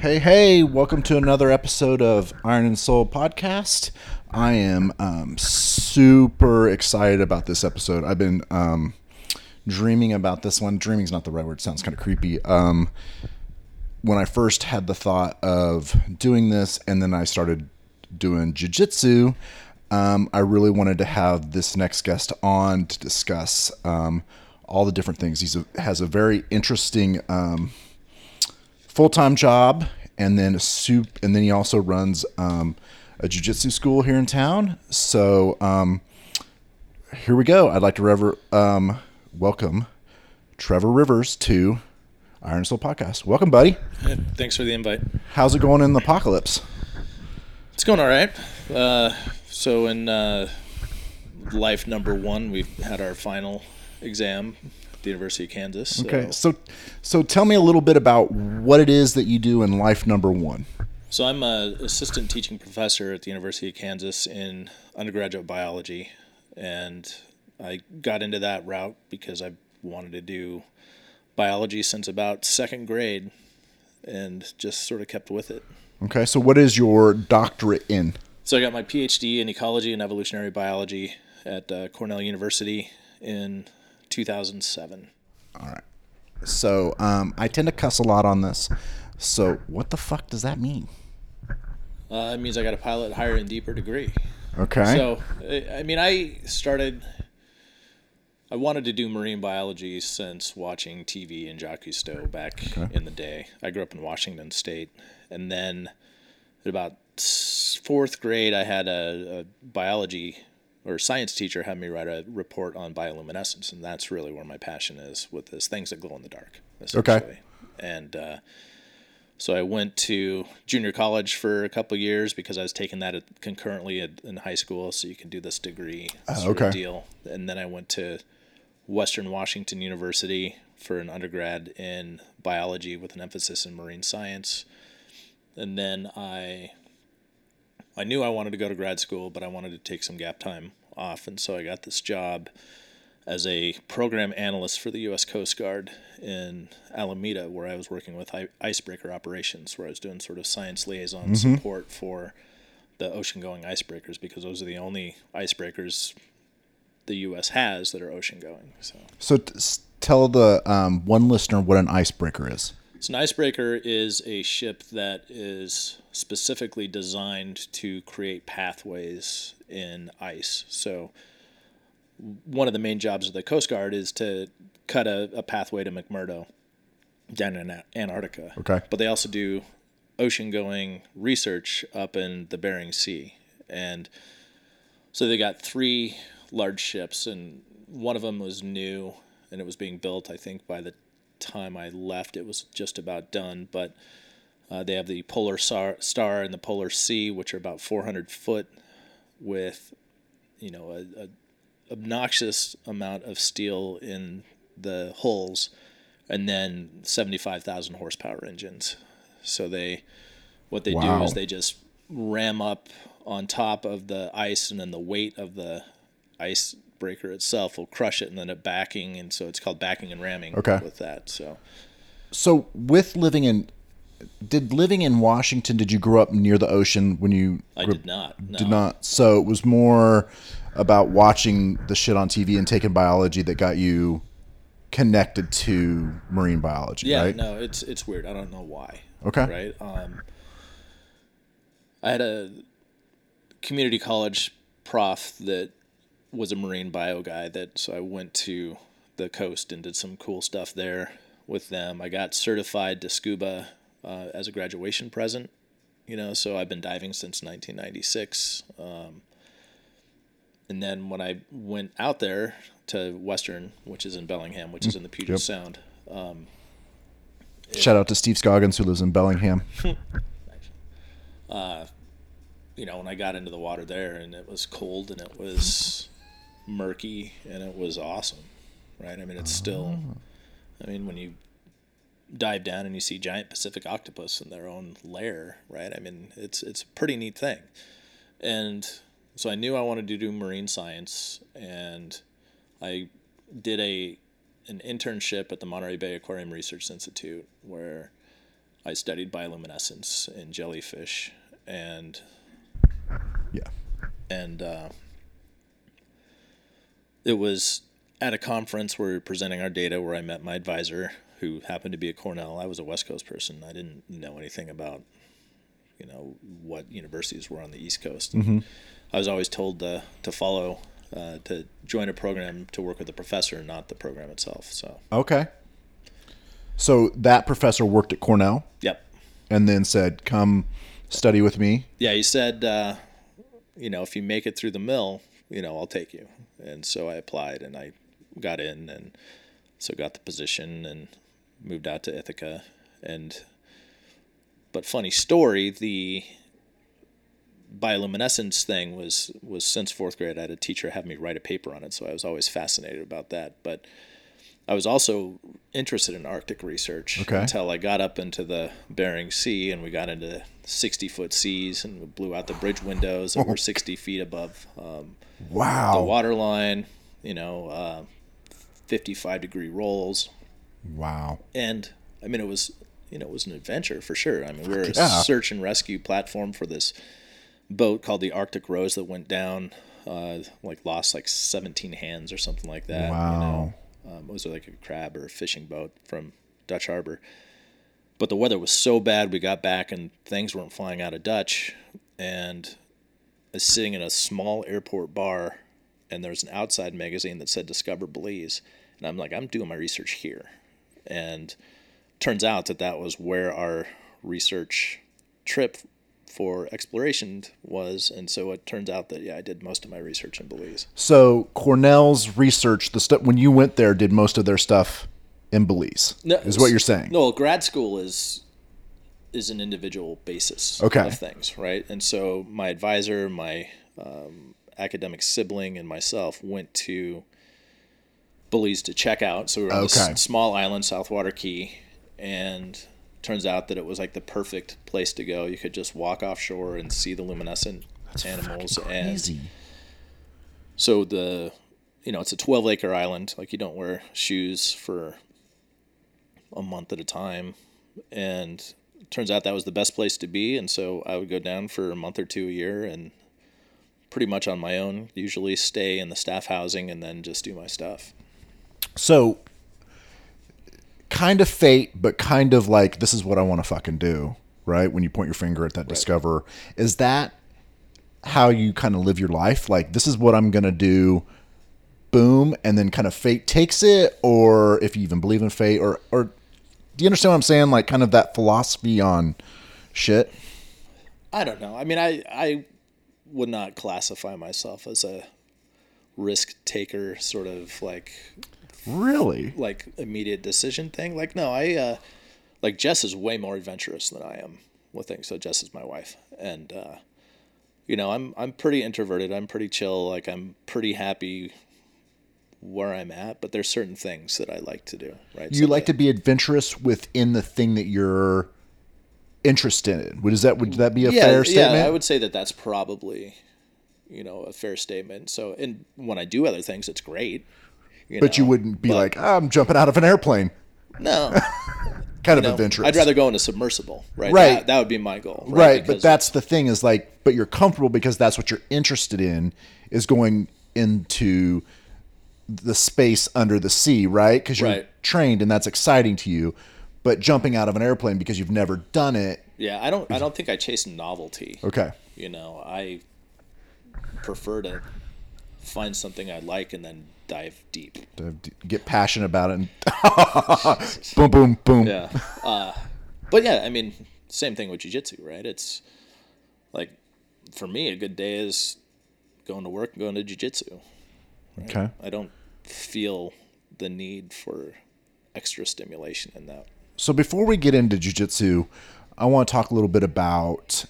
Hey, hey, welcome to another episode of Iron and Soul podcast. I am um, super excited about this episode. I've been um, dreaming about this one. Dreaming's not the right word, sounds kind of creepy. Um, when I first had the thought of doing this and then I started doing jujitsu, um, I really wanted to have this next guest on to discuss um, all the different things. He has a very interesting um, full time job, and then a soup, and then he also runs um, a jujitsu school here in town. So um, here we go. I'd like to rever- um, welcome Trevor Rivers to Iron Soul Podcast. Welcome, buddy. Yeah, thanks for the invite. How's it going in the apocalypse? It's going all right. Uh, so in uh, life number one, we had our final exam the University of Kansas. So. Okay, so so tell me a little bit about what it is that you do in life number one. So I'm an assistant teaching professor at the University of Kansas in undergraduate biology, and I got into that route because I wanted to do biology since about second grade, and just sort of kept with it. Okay, so what is your doctorate in? So I got my PhD in ecology and evolutionary biology at uh, Cornell University in 2007. All right. So um, I tend to cuss a lot on this. So what the fuck does that mean? Uh, it means I got a pilot higher and deeper degree. Okay. So I mean, I started. I wanted to do marine biology since watching TV in Jacques Cousteau back Okay. in the day. I grew up in Washington State, and then at about fourth grade, I had a, a biology or science teacher had me write a report on bioluminescence, and that's really where my passion is with this things that glow in the dark. Essentially. And uh, so I went to junior college for a couple of years because I was taking that at, concurrently at, in high school, so you can do this degree sort okay. deal. And then I went to Western Washington University for an undergrad in biology with an emphasis in marine science. And then I I knew I wanted to go to grad school, but I wanted to take some gap time off, and so I got this job as a program analyst for the U.S. Coast Guard in Alameda, where I was working with icebreaker operations, where I was doing sort of science liaison support for the ocean-going icebreakers because those are the only icebreakers the U.S. has that are ocean-going. So. So t- tell the um, one listener what an icebreaker is. So an icebreaker is a ship that is specifically designed to create pathways in ice. So one of the main jobs of the Coast Guard is to cut a, a pathway to McMurdo down in Antarctica. Okay. But they also do ocean going research up in the Bering Sea. And so they got three large ships, and one of them was new and it was being built, I think, by the time I left, it was just about done. But uh, they have the Polar Star, Star and the Polar Sea, which are about 400 foot with, you know, a, a obnoxious amount of steel in the hulls, and then 75,000 horsepower engines. So they, what they Wow. do is they just ram up on top of the ice, and then the weight of the icebreaker itself will crush it, and then it backing, and so it's called backing and ramming Okay. with that. So So with living in, did living in Washington, did you grow up near the ocean when you I grew- did not. No. Did not. So it was more about watching the shit on TV and taking biology that got you connected to marine biology, Yeah, right? no, it's it's weird. I don't know why. Okay. Right. Um, I had a community college prof that was a marine bio guy. That so I went to the coast and did some cool stuff there with them. I got certified to scuba uh, as a graduation present. You know, so I've been diving since 1996. Um, and then when I went out there to Western, which is in Bellingham, which is in the Puget Yep. Sound, um, Shout out to Steve Scoggins who lives in Bellingham. you know, when I got into the water there and it was cold and it was murky and it was awesome, right? I mean, it's still, I mean, when you dive down and you see giant Pacific octopus in their own lair, right? I mean, it's it's a pretty neat thing, and so I knew I wanted to do marine science, and I did a an internship at the Monterey Bay Aquarium Research Institute where I studied bioluminescence in jellyfish, and Yeah. and uh, it was at a conference where we were presenting our data where I met my advisor who happened to be at Cornell. I was a West Coast person. I didn't know anything about you know what universities were on the East Coast. I was always told to to follow uh, to join a program to work with the professor, not the program itself. So Okay. So that professor worked at Cornell yep, and then said, "Come study with me." yeah. He said, uh, you know, if you make it through the mill, you know, I'll take you. And so I applied and I got in and so got the position and moved out to Ithaca. And but funny story the bioluminescence thing was was since fourth grade. I had a teacher have me write a paper on it. So I was always fascinated about that. But I was also interested in Arctic research Okay. until I got up into the Bering Sea and we got into 60 foot seas and we blew out the bridge windows that were 60 feet above um, the Wow. water line, you know, uh, 55 degree rolls. Wow. And I mean, it was, you know, it was an adventure for sure. I mean, we were a yeah. search and rescue platform for this boat called the Arctic Rose that went down, uh, like lost like 17 hands or something like that. You Wow. know, um, it was like a crab or a fishing boat from Dutch Harbor. But the weather was so bad, we got back and things weren't flying out of Dutch. And I was sitting in a small airport bar, and there was an outside magazine that said Discover Belize. And I'm like, I'm doing my research here. And turns out that that was where our research trip for exploration was. And so it turns out that, yeah, I did most of my research in Belize. So Cornell's research, the stuff when you went there, did most of their stuff in Belize. no, is what you're saying? No, grad school is is an individual basis Okay. of things, right? And so my advisor, my um, academic sibling, and myself went to Belize to check out. So we were on this small island, South Water Caye, and turns out that it was like the perfect place to go. You could just walk offshore and see the luminescent animals and so the you know it's a 12 acre island. Like you don't wear shoes for a month at a time. And turns out that was the best place to be. And so i would go down for a month or two a year and pretty much on my own usually stay in the staff housing and then just do my stuff. So kind of fate, but kind of like this is what I want to fucking do, right? When you point your finger at that discover, is that how you kind of live your life? Like this is what I'm gonna do, boom, and then kind of fate takes it, or if you even believe in fate, or or do you understand what I'm saying? Like kind of that philosophy on shit. i don't know i mean i i would not classify myself as a risk taker sort of like Really? like immediate decision thing. Like no, I uh, like Jess is way more adventurous than I am with things. So Jess is my wife, and uh, you know I'm I'm pretty introverted. I'm pretty chill. Like I'm pretty happy where I'm at. But there's certain things that I like to do. Right. You like to be adventurous within the thing that you're interested in. Would is that would that be a yeah, fair statement? Yeah, I would say that that's probably you know a fair statement. So and when I do other things, it's great. You but you wouldn't be but- like, I'm jumping out of an airplane. no. Kind of No, adventurous. I'd rather go in a submersible, right? Right. That, that would be my goal, right? right, but that's the thing is like, but you're comfortable because that's what you're interested in is going into the space under the sea, right? Because you're Right. trained and that's exciting to you. But jumping out of an airplane because you've never done it, yeah. I don't. I don't think I chase novelty. okay. You know, I prefer to find something I like and then dive deep. To d- get passionate about it and boom, boom, boom. Yeah. Uh, but yeah, I mean, same thing with jujitsu, right? It's like for me, a good day is going to work and going to jujitsu. Okay. I don't feel the need for extra stimulation in that. So before we get into jujitsu, I want to talk a little bit about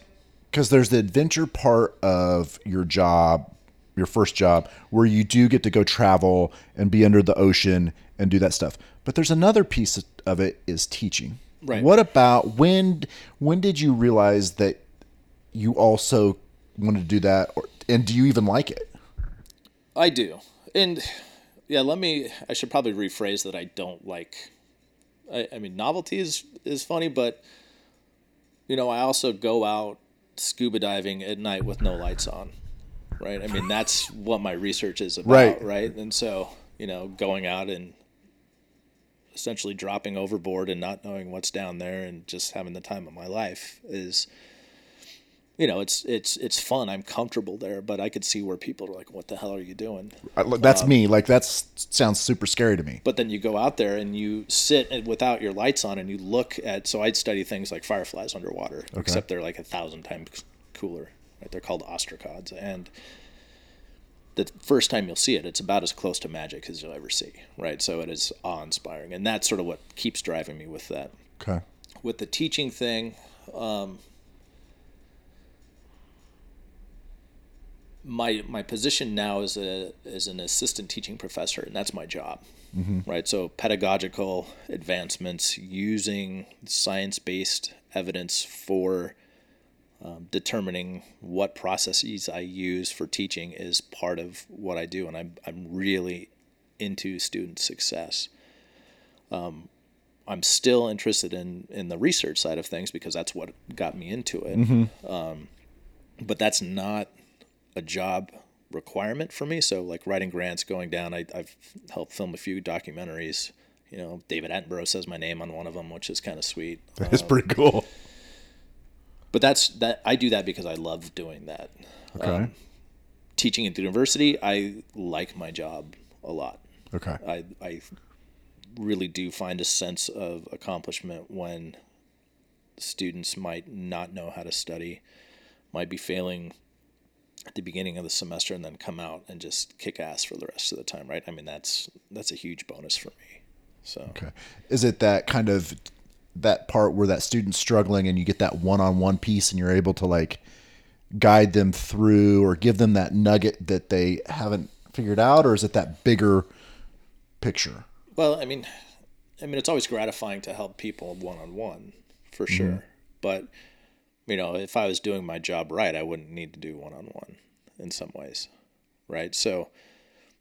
because there's the adventure part of your job, your first job, where you do get to go travel and be under the ocean and do that stuff. But there's another piece of it is teaching. Right. What about when? When did you realize that you also wanted to do that, or, and do you even like it? I do. And yeah, let me I should probably rephrase that I don't like I, I mean novelty is is funny, but You know, I also go out scuba diving at night with no lights on. Right? I mean, that's what my research is about, Right. right? And so, you know, going out and essentially dropping overboard and not knowing what's down there and just having the time of my life is you know, it's it's it's fun. I'm comfortable there, but I could see where people are like, "What the hell are you doing?" That's um, me. Like that sounds super scary to me. But then you go out there and you sit without your lights on and you look at. So I'd study things like fireflies underwater, except they're like a thousand times cooler. Right? They're called ostracods, and the first time you'll see it, it's about as close to magic as you'll ever see. Right? So it is awe-inspiring, and that's sort of what keeps driving me with that. Okay. With the teaching thing, um, my my position now is a is an assistant teaching professor, and that's my job. Right. So pedagogical advancements using science based evidence for um, determining what processes I use for teaching is part of what I do, and I'm I'm really into student success. Um, I'm still interested in in the research side of things because that's what got me into it. Um, but that's not a job requirement for me. So like writing grants, going down, I, I've helped film a few documentaries. You know, David Attenborough says my name on one of them, which is kind of sweet. That's pretty cool. But that's that I do that because I love doing that. Okay. Um, teaching at the university, I like my job a lot. okay. I I really do find a sense of accomplishment when students might not know how to study, might be failing at the beginning of the semester and then come out and just kick ass for the rest of the time, right? I mean that's that's a huge bonus for me. So Okay. Is it that kind of that part where that student's struggling and you get that one-on-one piece and you're able to like guide them through or give them that nugget that they haven't figured out or is it that bigger picture? Well, I mean, I mean, it's always gratifying to help people one on one, for mm-hmm. sure. But you know, if I was doing my job right, I wouldn't need to do one on one in some ways, right? So,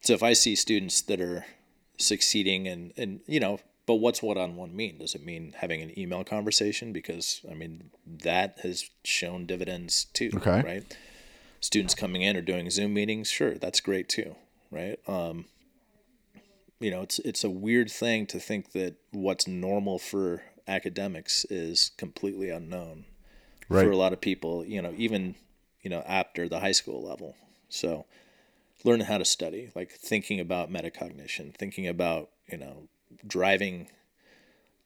so if I see students that are succeeding and and you know, but what's one on one mean? Does it mean having an email conversation? Because I mean, that has shown dividends too, Okay. right? Students coming in or doing Zoom meetings, sure, that's great too, right? Um, you know, it's it's a weird thing to think that what's normal for academics is completely unknown Right. for a lot of people. You know, even you know after the high school level. So, learning how to study, like thinking about metacognition, thinking about you know driving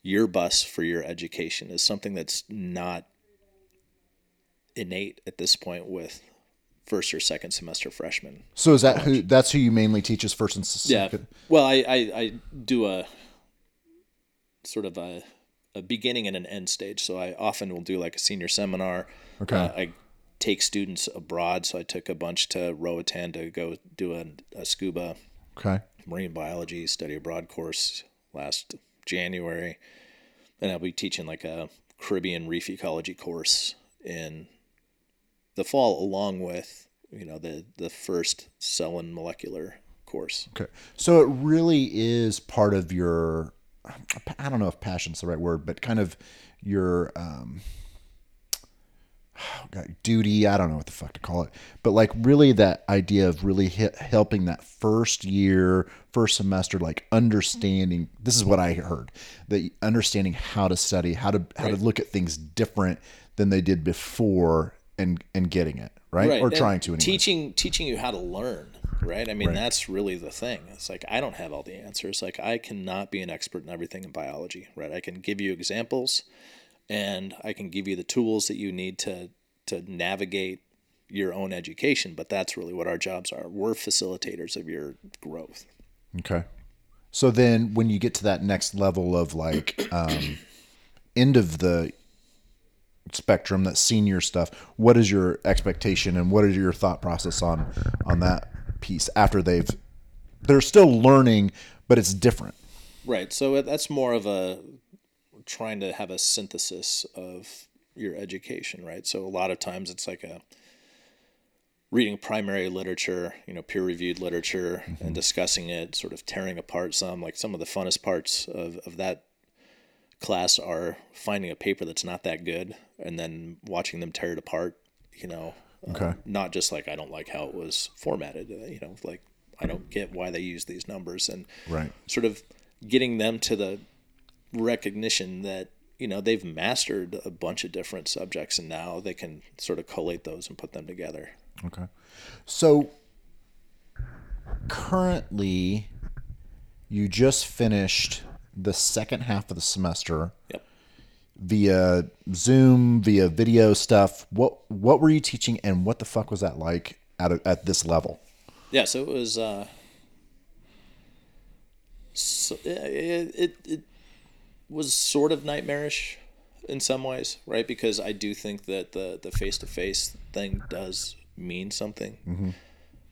your bus for your education is something that's not innate at this point with first or second semester freshmen. So is that who that's who you mainly teach is first and second. Yeah. Well, I, I, I do a sort of a, a beginning and an end stage. So I often will do like a senior seminar. Okay. Uh, I take students abroad. So I took a bunch to Roatan to go do a, a scuba Okay. marine biology study abroad course last January. And I'll be teaching like a Caribbean reef ecology course in the fall, along with you know the the first cell and molecular course. Okay. So it really is part of your I don't know if passion's the right word, but kind of your um duty, I don't know what the fuck to call it. But like really that idea of really helping that first year, first semester like understanding this is what I heard. That understanding how to study, how to how to look at things different than they did before and and getting it, right? Or and trying to anyway. teaching teaching you how to learn right i mean that's really the thing it's like i don't have all the answers like i cannot be an expert in everything in biology right i can give you examples and i can give you the tools that you need to to navigate your own education but that's really what our jobs are we're facilitators of your growth Okay. So then when you get to that next level of like um end of the spectrum, that senior stuff, what is your expectation and what is your thought process on on that piece after they've they're still learning, but it's different. Right. So that's more of a trying to have a synthesis of your education, right? So a lot of times it's like a reading primary literature, you know, peer reviewed literature and discussing it, sort of tearing apart some, like some of the funnest parts of, of that class are finding a paper that's not that good and then watching them tear it apart. You know, Okay. um, not just like I don't like how it was formatted. uh, You know, like I don't get why they use these numbers and Right. sort of getting them to the recognition that you know they've mastered a bunch of different subjects and now they can sort of collate those and put them together. Okay. So currently, you just finished the second half of the semester Yep. via Zoom, via video stuff. What what were you teaching, and what the fuck was that like at a, at this level? Yeah, so it was. Uh, so it, it it was sort of nightmarish in some ways, right? Because I do think that the the face to face thing does mean something.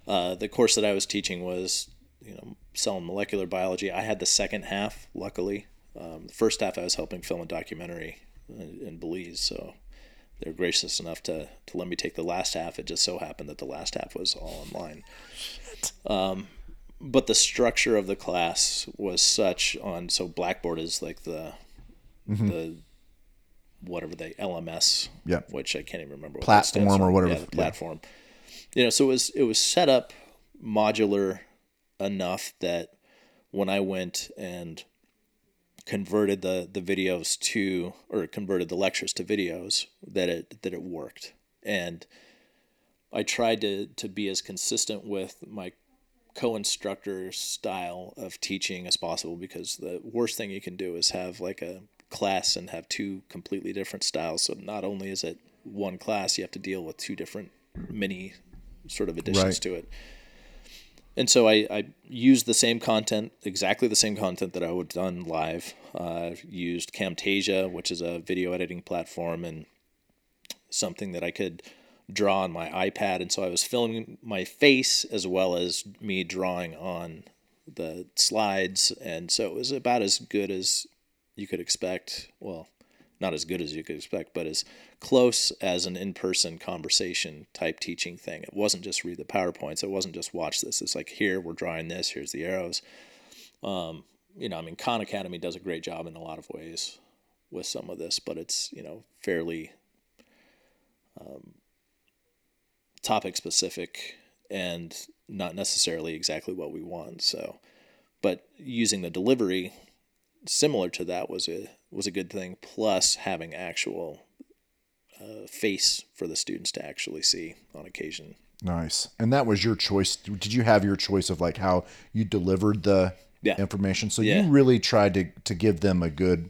Uh, the course that I was teaching was, you know, cell and molecular biology. I had the second half, luckily. Um, the first half I was helping film a documentary in, in Belize, so they were gracious enough to, to let me take the last half. It just so happened that the last half was all online. Um, but the structure of the class was such on so Blackboard is like the mm-hmm. the whatever they LMS, Yeah. which I can't even remember what Platform or whatever. Yeah, the Yeah. platform. You know, so it was it was set up modular enough that when I went and converted the the videos to or converted the lectures to videos that it that it worked and I tried to to be as consistent with my co-instructor's style of teaching as possible because the worst thing you can do is have like a class and have two completely different styles so not only is it one class you have to deal with two different mini sort of additions Right. to it and so I, I used the same content, exactly the same content that I would have done live. Uh, I've used Camtasia, which is a video editing platform, and something that I could draw on my iPad. And so I was filming my face as well as me drawing on the slides. And so it was about as good as you could expect. Well, not as good as you could expect, but as close as an in person conversation type teaching thing. It wasn't just read the PowerPoints, it wasn't just watch this. It's like, here, we're drawing this, here's the arrows. Um, you know, I mean, Khan Academy does a great job in a lot of ways with some of this, but it's, you know, fairly um, topic specific and not necessarily exactly what we want. So, but using the delivery similar to that was a was a good thing. Plus, having actual uh, face for the students to actually see on occasion. Nice. And that was your choice. Did you have your choice of like how you delivered the Yeah. information? So Yeah. you really tried to to give them a good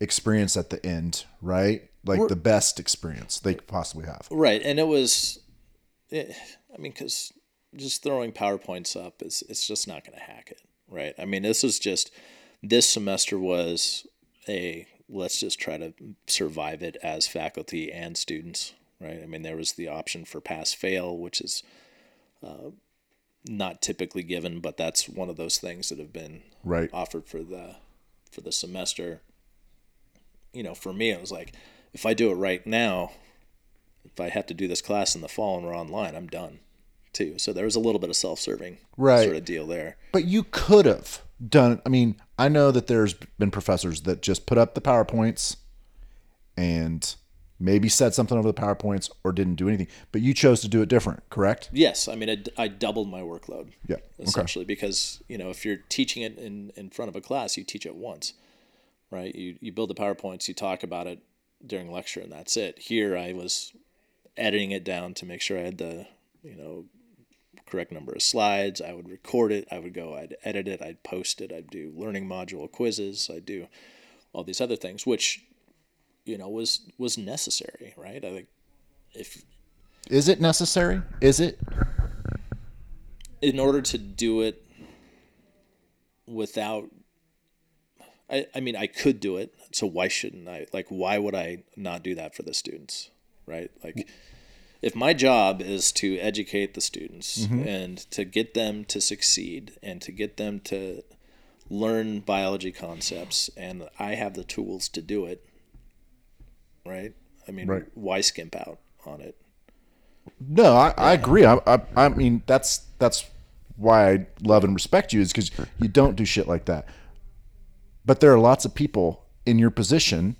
experience at the end, right? Like the best experience they could possibly have. Right, and it was, eh, I mean, because just throwing powerpoints up is it's just not going to hack it, right? I mean, this is just this semester was a let's just try to survive it as faculty and students, right? I mean, there was the option for pass fail, which is uh, not typically given, but that's one of those things that have been Right. offered for the for the semester. You know, for me, it was like if I do it right now, if I have to do this class in the fall and we're online, I'm done too. So there was a little bit of self-serving Right. sort of deal there. But you could have done. I mean, I know that there's been professors that just put up the powerpoints and maybe said something over the powerpoints or didn't do anything. But you chose to do it different, correct? Yes, I mean, I doubled my workload. Yeah. Okay. essentially because you know if you're teaching it in, in front of a class you teach it once right you, you build the powerpoints you talk about it during lecture and that's it here i was editing it down to make sure i had the you know correct number of slides. I would record it. I would go i'd edit it. I'd post it. I'd do learning module quizzes. I'd do all these other things which you know was was necessary right? I think if Is it necessary? Is it? in order to do it without I, I mean I could do it so why shouldn't I? Like why would I not do that for the students right like if my job is to educate the students mm-hmm. and to get them to succeed and to get them to learn biology concepts and I have the tools to do it right I mean Right. why skimp out on it No, I, I agree. I, I I mean that's that's why I love and respect you is because you don't do shit like that. But there are lots of people in your position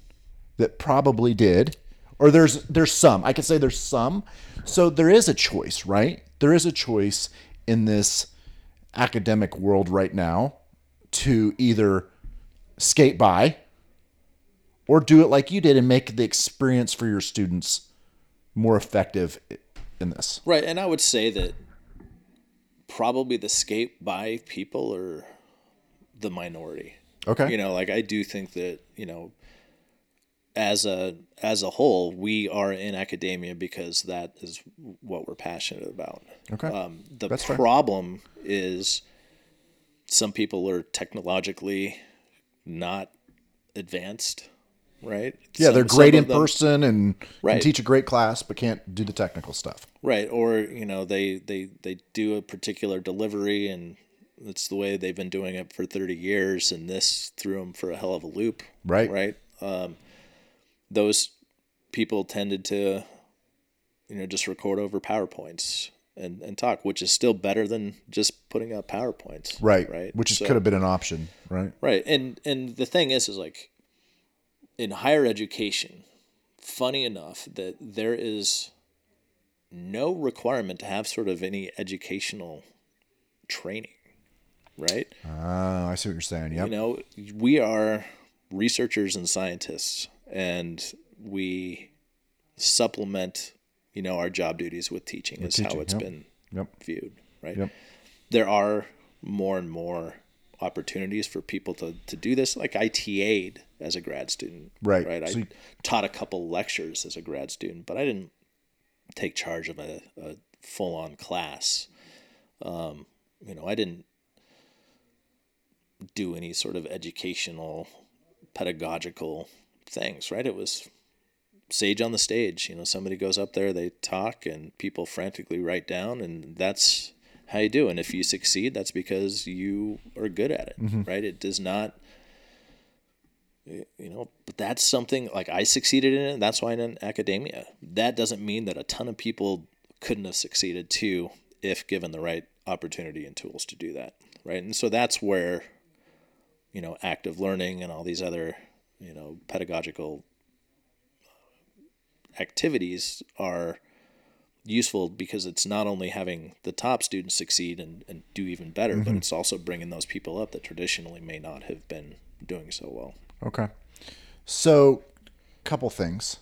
that probably did or there's there's some i could say there's some. So there is a choice right? There is a choice in this academic world right now to either skate by or do it like you did and make the experience for your students more effective in this. Right, and I would say that probably the skate by people are the minority. okay. You know, like I do think that, you know, as a as a whole, we are in academia because that is what we're passionate about. okay Um, the That's fair. problem is some people are technologically not advanced, right? yeah Some- they're great in them- person and can Right. teach a great class but can't do the technical stuff Right, or you know they they they do a particular delivery and it's the way they've been doing it for 30 years and this threw them for a hell of a loop. Right. Right. Um, those people tended to you know just record over PowerPoints and and talk, which is still better than just putting up PowerPoints. right Right. which So- could have been an option right Right. And and the thing is is like in higher education, funny enough that there is no requirement to have sort of any educational training. Right? oh i see what you're saying yep You know, we are researchers and scientists and we supplement, you know, our job duties with teaching is teaching, how it's yep. been yep viewed, right? Yep. There are more and more opportunities for people to, to do this. Like I TA'd as a grad student. Right. Right. I you- taught a couple lectures as a grad student, but I didn't take charge of a, a full on class. Um, you know, I didn't do any sort of educational, pedagogical things, right? It was sage on the stage. You know, somebody goes up there, they talk, and people frantically write down, and that's how you do. And if you succeed, that's because you are good at it, mm-hmm. right? It does not, you know, but that's something like I succeeded in it. That's why I'm in academia. That doesn't mean that a ton of people couldn't have succeeded too if given the right opportunity and tools to do that, right? And so that's where, you know, active learning and all these other, you know, pedagogical activities are useful because it's not only having the top students succeed and, and do even better, but it's also bringing those people up that traditionally may not have been doing so well. Okay. So, couple things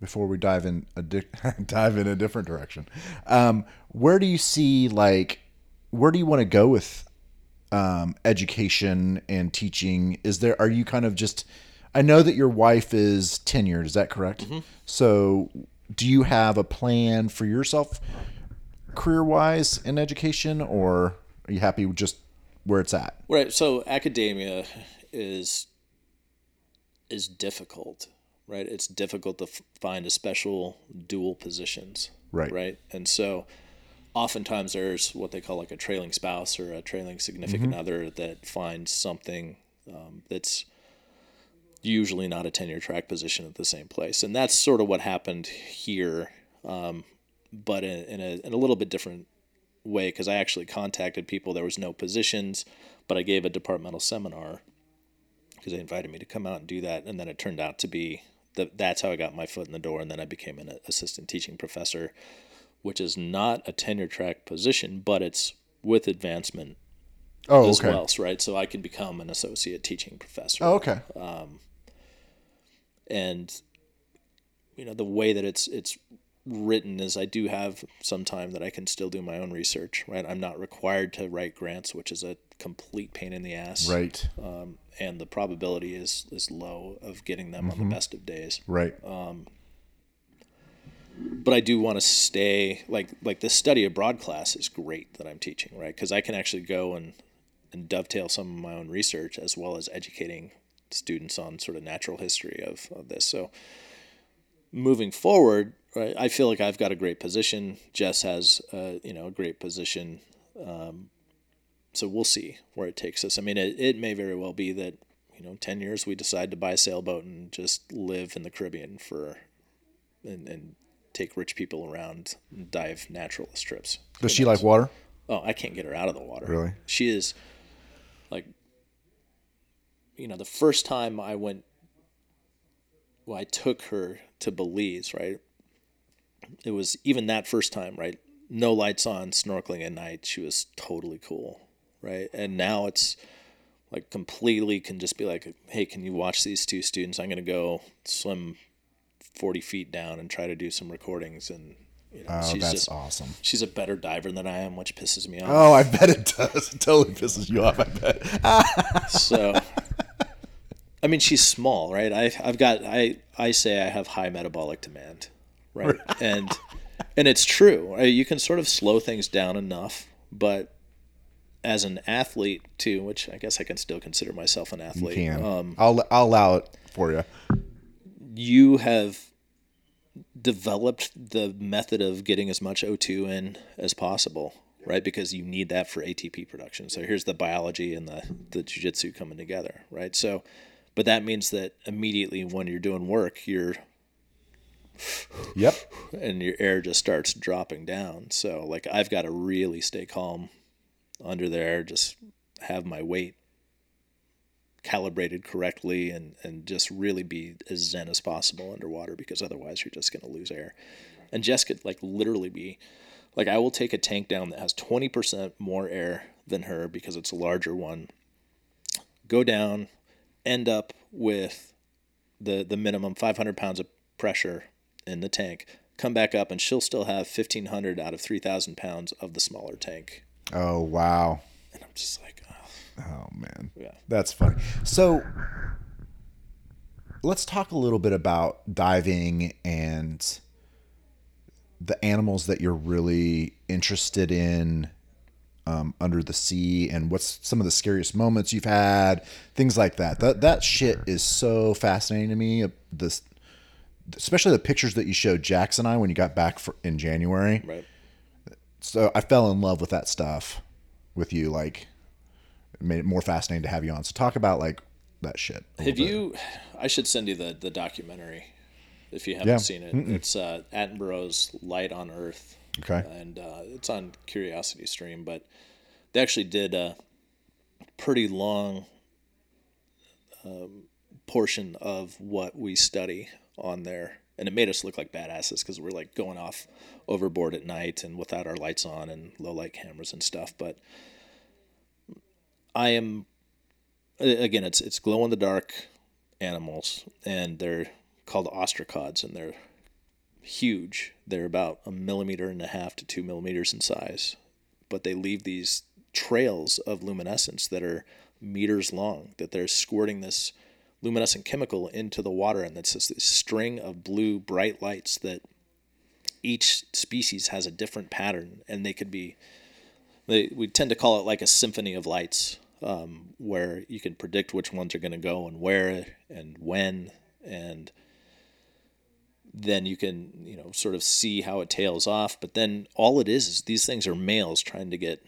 before we dive in a di- dive in a different direction. Um, where do you see like where do you want to go with um, education and teaching? Is there are you kind of just I know that your wife is tenured. Is that correct? So, do you have a plan for yourself career wise in education, or are you happy with just where it's at? Right. So academia is is difficult, right? It's difficult to f- find a special dual positions, Right. Right. And so oftentimes there's what they call like a trailing spouse or a trailing significant other that finds something um, that's usually not a tenure track position at the same place, and that's sort of what happened here, um, but in, in a in a little bit different way because I actually contacted people. There was no positions, but I gave a departmental seminar because they invited me to come out and do that, and then it turned out to be that that's how I got my foot in the door, and then I became an assistant teaching professor, which is not a tenure track position, but it's with advancement Oh, as okay. well, right? So I can become an associate teaching professor Oh, okay. And you know the way that it's it's written is I do have some time that I can still do my own research, right? I'm not required to write grants, which is a complete pain in the ass, Right. Um, and the probability is is low of getting them Mm-hmm. on the best of days. Right. Um, But I do want to stay like like the study abroad class is great that I'm teaching, right? Because I can actually go and and dovetail some of my own research as well as educating students on sort of natural history of, of this. So moving forward, right, I feel like I've got a great position. Jess has, uh, you know, a great position. Um, so we'll see where it takes us. I mean, it, it may very well be that, you know, 10 years we decide to buy a sailboat and just live in the Caribbean for, and, and take rich people around and dive naturalist trips. Does she like water? Oh, I can't get her out of the water. Really? She is like, you know, the first time I went well, I took her to Belize, right? It was even that first time, right? No lights on, snorkeling at night. She was totally cool, right? And now it's like completely can just be like, hey, can you watch these two students? I'm going to go swim 40 feet down and try to do some recordings. And you know, Oh, she's that's just, awesome. she's a better diver than I am, which pisses me off. Oh, I bet it does. It totally pisses you off. I bet. So, I mean, she's small, right? I, I've got, I, I say I have high metabolic demand, right? and, and it's true. Right? You can sort of slow things down enough, but as an athlete too, which I guess I can still consider myself an athlete. You Can Um, I'll I'll allow it for you. you have developed the method of getting as much O2 in as possible, right? Because you need that for ATP production. So here's the biology and the the jujitsu coming together, right? So, but that means that immediately when you're doing work, you're Yep. and your air just starts dropping down. So like I've got to really stay calm under there, just have my weight calibrated correctly and and just really be as zen as possible underwater because otherwise you're just going to lose air. And Jess could like literally be like I will take a tank down that has 20% more air than her because it's a larger one. Go down, end up with the the minimum 500 pounds of pressure in the tank. Come back up, and she'll still have 1,500 out of 3,000 pounds of the smaller tank. Oh wow. And I'm just like, oh, Oh man. yeah. That's funny. So let's talk a little bit about diving and the animals that you're really interested in um, under the sea and what's some of the scariest moments you've had, things like that. That that shit is so fascinating to me. This, especially the pictures that you showed Jax and I when you got back for, in January. Right. So I fell in love with that stuff with you. Like, it made it more fascinating to have you on. So talk about like that shit. Have you? I should send you the, the documentary if you haven't Yeah. seen it. It's uh, Attenborough's Light on Earth. Okay. And uh, it's on Curiosity Stream, but they actually did a pretty long um, portion of what we study on there. And it made us look like badasses because we're like going off overboard at night and without our lights on and low light cameras and stuff. But I am again, it's it's glow in the dark animals, and they're called ostracods, and they're huge. They're about a millimeter and a half to two millimeters in size, but they leave these trails of luminescence that are meters long. That they're squirting this luminescent chemical into the water, and that's this string of blue bright lights that each species has a different pattern, and they could be. They, we tend to call it like a symphony of lights, um, where you can predict which ones are going to go and where and when, and then you can you know sort of see how it tails off. But then all it is is these things are males trying to get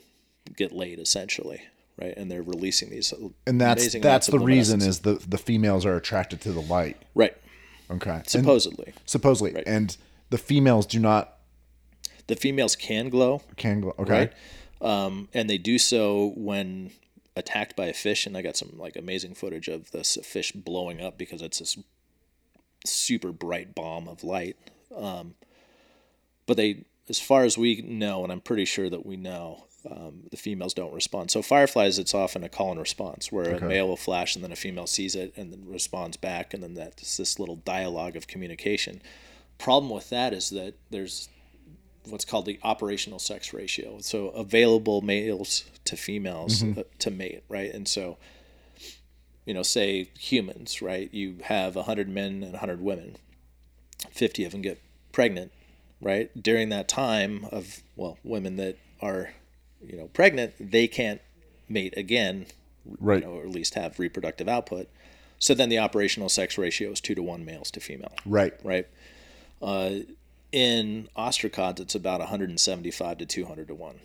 get laid essentially, right? And they're releasing these and that's that's the reason is the the females are attracted to the light. right Okay. And- supposedly supposedly, Right. and the females do not the females can glow can glow Okay. right? Um, and they do so when attacked by a fish. And I got some like amazing footage of this fish blowing up because it's this super bright bomb of light. Um, but they, as far as we know, and I'm pretty sure that we know, um, the females don't respond. So fireflies, it's often a call and response where a male will flash and then a female sees it and then responds back, and then that's this little dialogue of communication. Problem with that is that there's what's called the operational sex ratio. So available males to females uh, to mate, right? And so, you know, say humans, right? You have 100 men and 100 women. 50 of them get pregnant, right? During that time of, well, women that are, you know, pregnant, they can't mate again, Right. you know, or at least have reproductive output. So then the operational sex ratio is two to one males to female Right. right? Uh, in ostracods, it's about 175 to 200 to 1,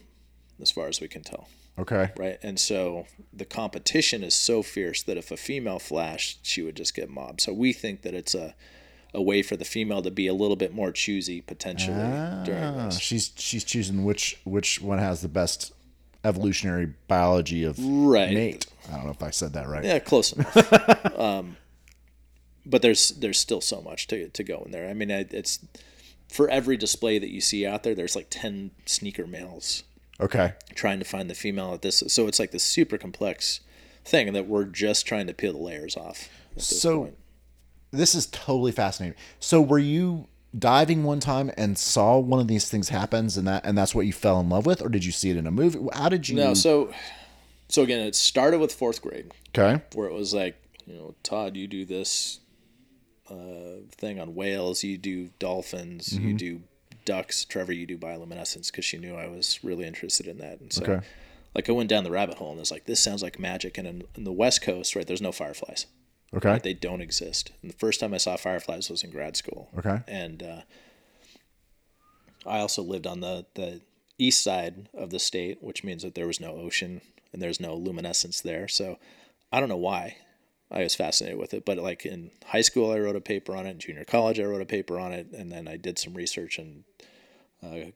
as far as we can tell, Okay. right? And so the competition is so fierce that if a female flashed, she would just get mobbed. So we think that it's a, a way for the female to be a little bit more choosy potentially during Ah, this. she's she's choosing which which one has the best evolutionary biology of Right. mate. I don't know if I said that right. Yeah, close enough. um, but there's there's still so much to to go in there. I mean, it's for every display that you see out there, there's like ten sneaker males Okay. trying to find the female at this. So it's like this super complex thing that we're just trying to peel the layers off. This So- point. This is totally fascinating. So were you diving one time and saw one of these things happens and that and that's what you fell in love with or did you see it in a movie? How did you no, so so again, it started with fourth grade. Okay. where it was like, you know, Todd, you do this uh, thing on whales, you do dolphins, Mm-hmm. you do ducks. Trevor, you do bioluminescence because she knew I was really interested in that. And so, Okay. like, I went down the rabbit hole and was like, this sounds like magic. And in, in the West Coast, right, there's no fireflies. Okay. Right? They don't exist. And the first time I saw fireflies was in grad school. Okay. And uh, I also lived on the, the east side of the state, which means that there was no ocean and there's no luminescence there. So I don't know why I was fascinated with it. But like in high school, I wrote a paper on it. In junior college, I wrote a paper on it. And then I did some research in uh,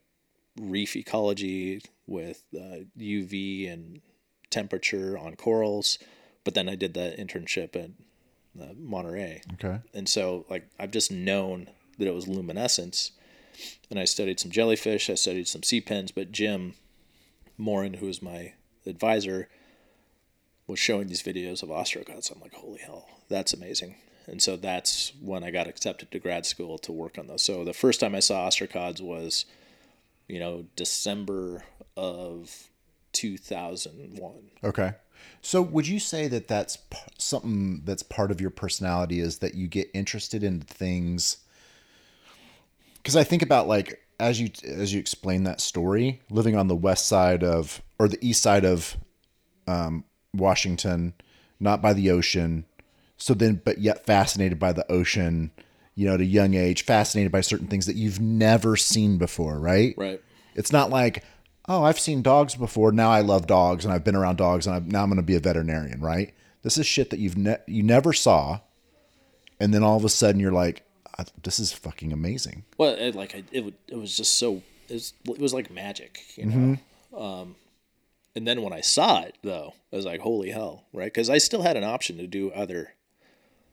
reef ecology with uh, UV and temperature on corals. But then I did the internship at uh, Monterey Okay. and so like I've just known that it was luminescence, and I studied some jellyfish, I studied some sea pens, but Jim Morin, who was my advisor, was showing these videos of ostracods. I'm like, holy hell, that's amazing. And so that's when I got accepted to grad school to work on those. So the first time I saw ostracods was, you know, December of 2001. Okay. So would you say that that's p- something that's part of your personality is that you get interested in things cuz I think about like as you as you explain that story living on the west side of or the east side of um, Washington not by the ocean so then but yet fascinated by the ocean you know at a young age fascinated by certain things that you've never seen before right Right. it's not like, oh, I've seen dogs before. Now I love dogs, and I've been around dogs, and I'm, now I'm going to be a veterinarian, right? This is shit that you've ne- you never saw, and then all of a sudden you're like, this is fucking amazing. Well, it, like I, it, it was just so it was, it was like magic, you know. Um, and then when I saw it, though, I was like, "Holy hell!" Right? Because I still had an option to do other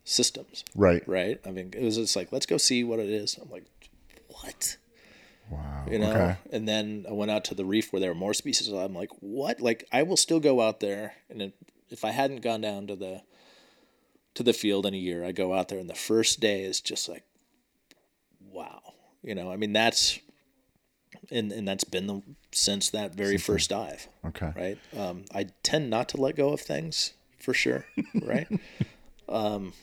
systems, Right. right? I mean, it was just like, "Let's go see what it is." I'm like, "What?" Wow. You know. Okay. And then I went out to the reef where there were more species. I'm like, "What?" Like, I will still go out there, and if, if I hadn't gone down to the to the field in a year, I go out there, and the first day is just like wow you know i mean that's and and that's been the since that very first dive Okay. right um i tend not to let go of things for sure right um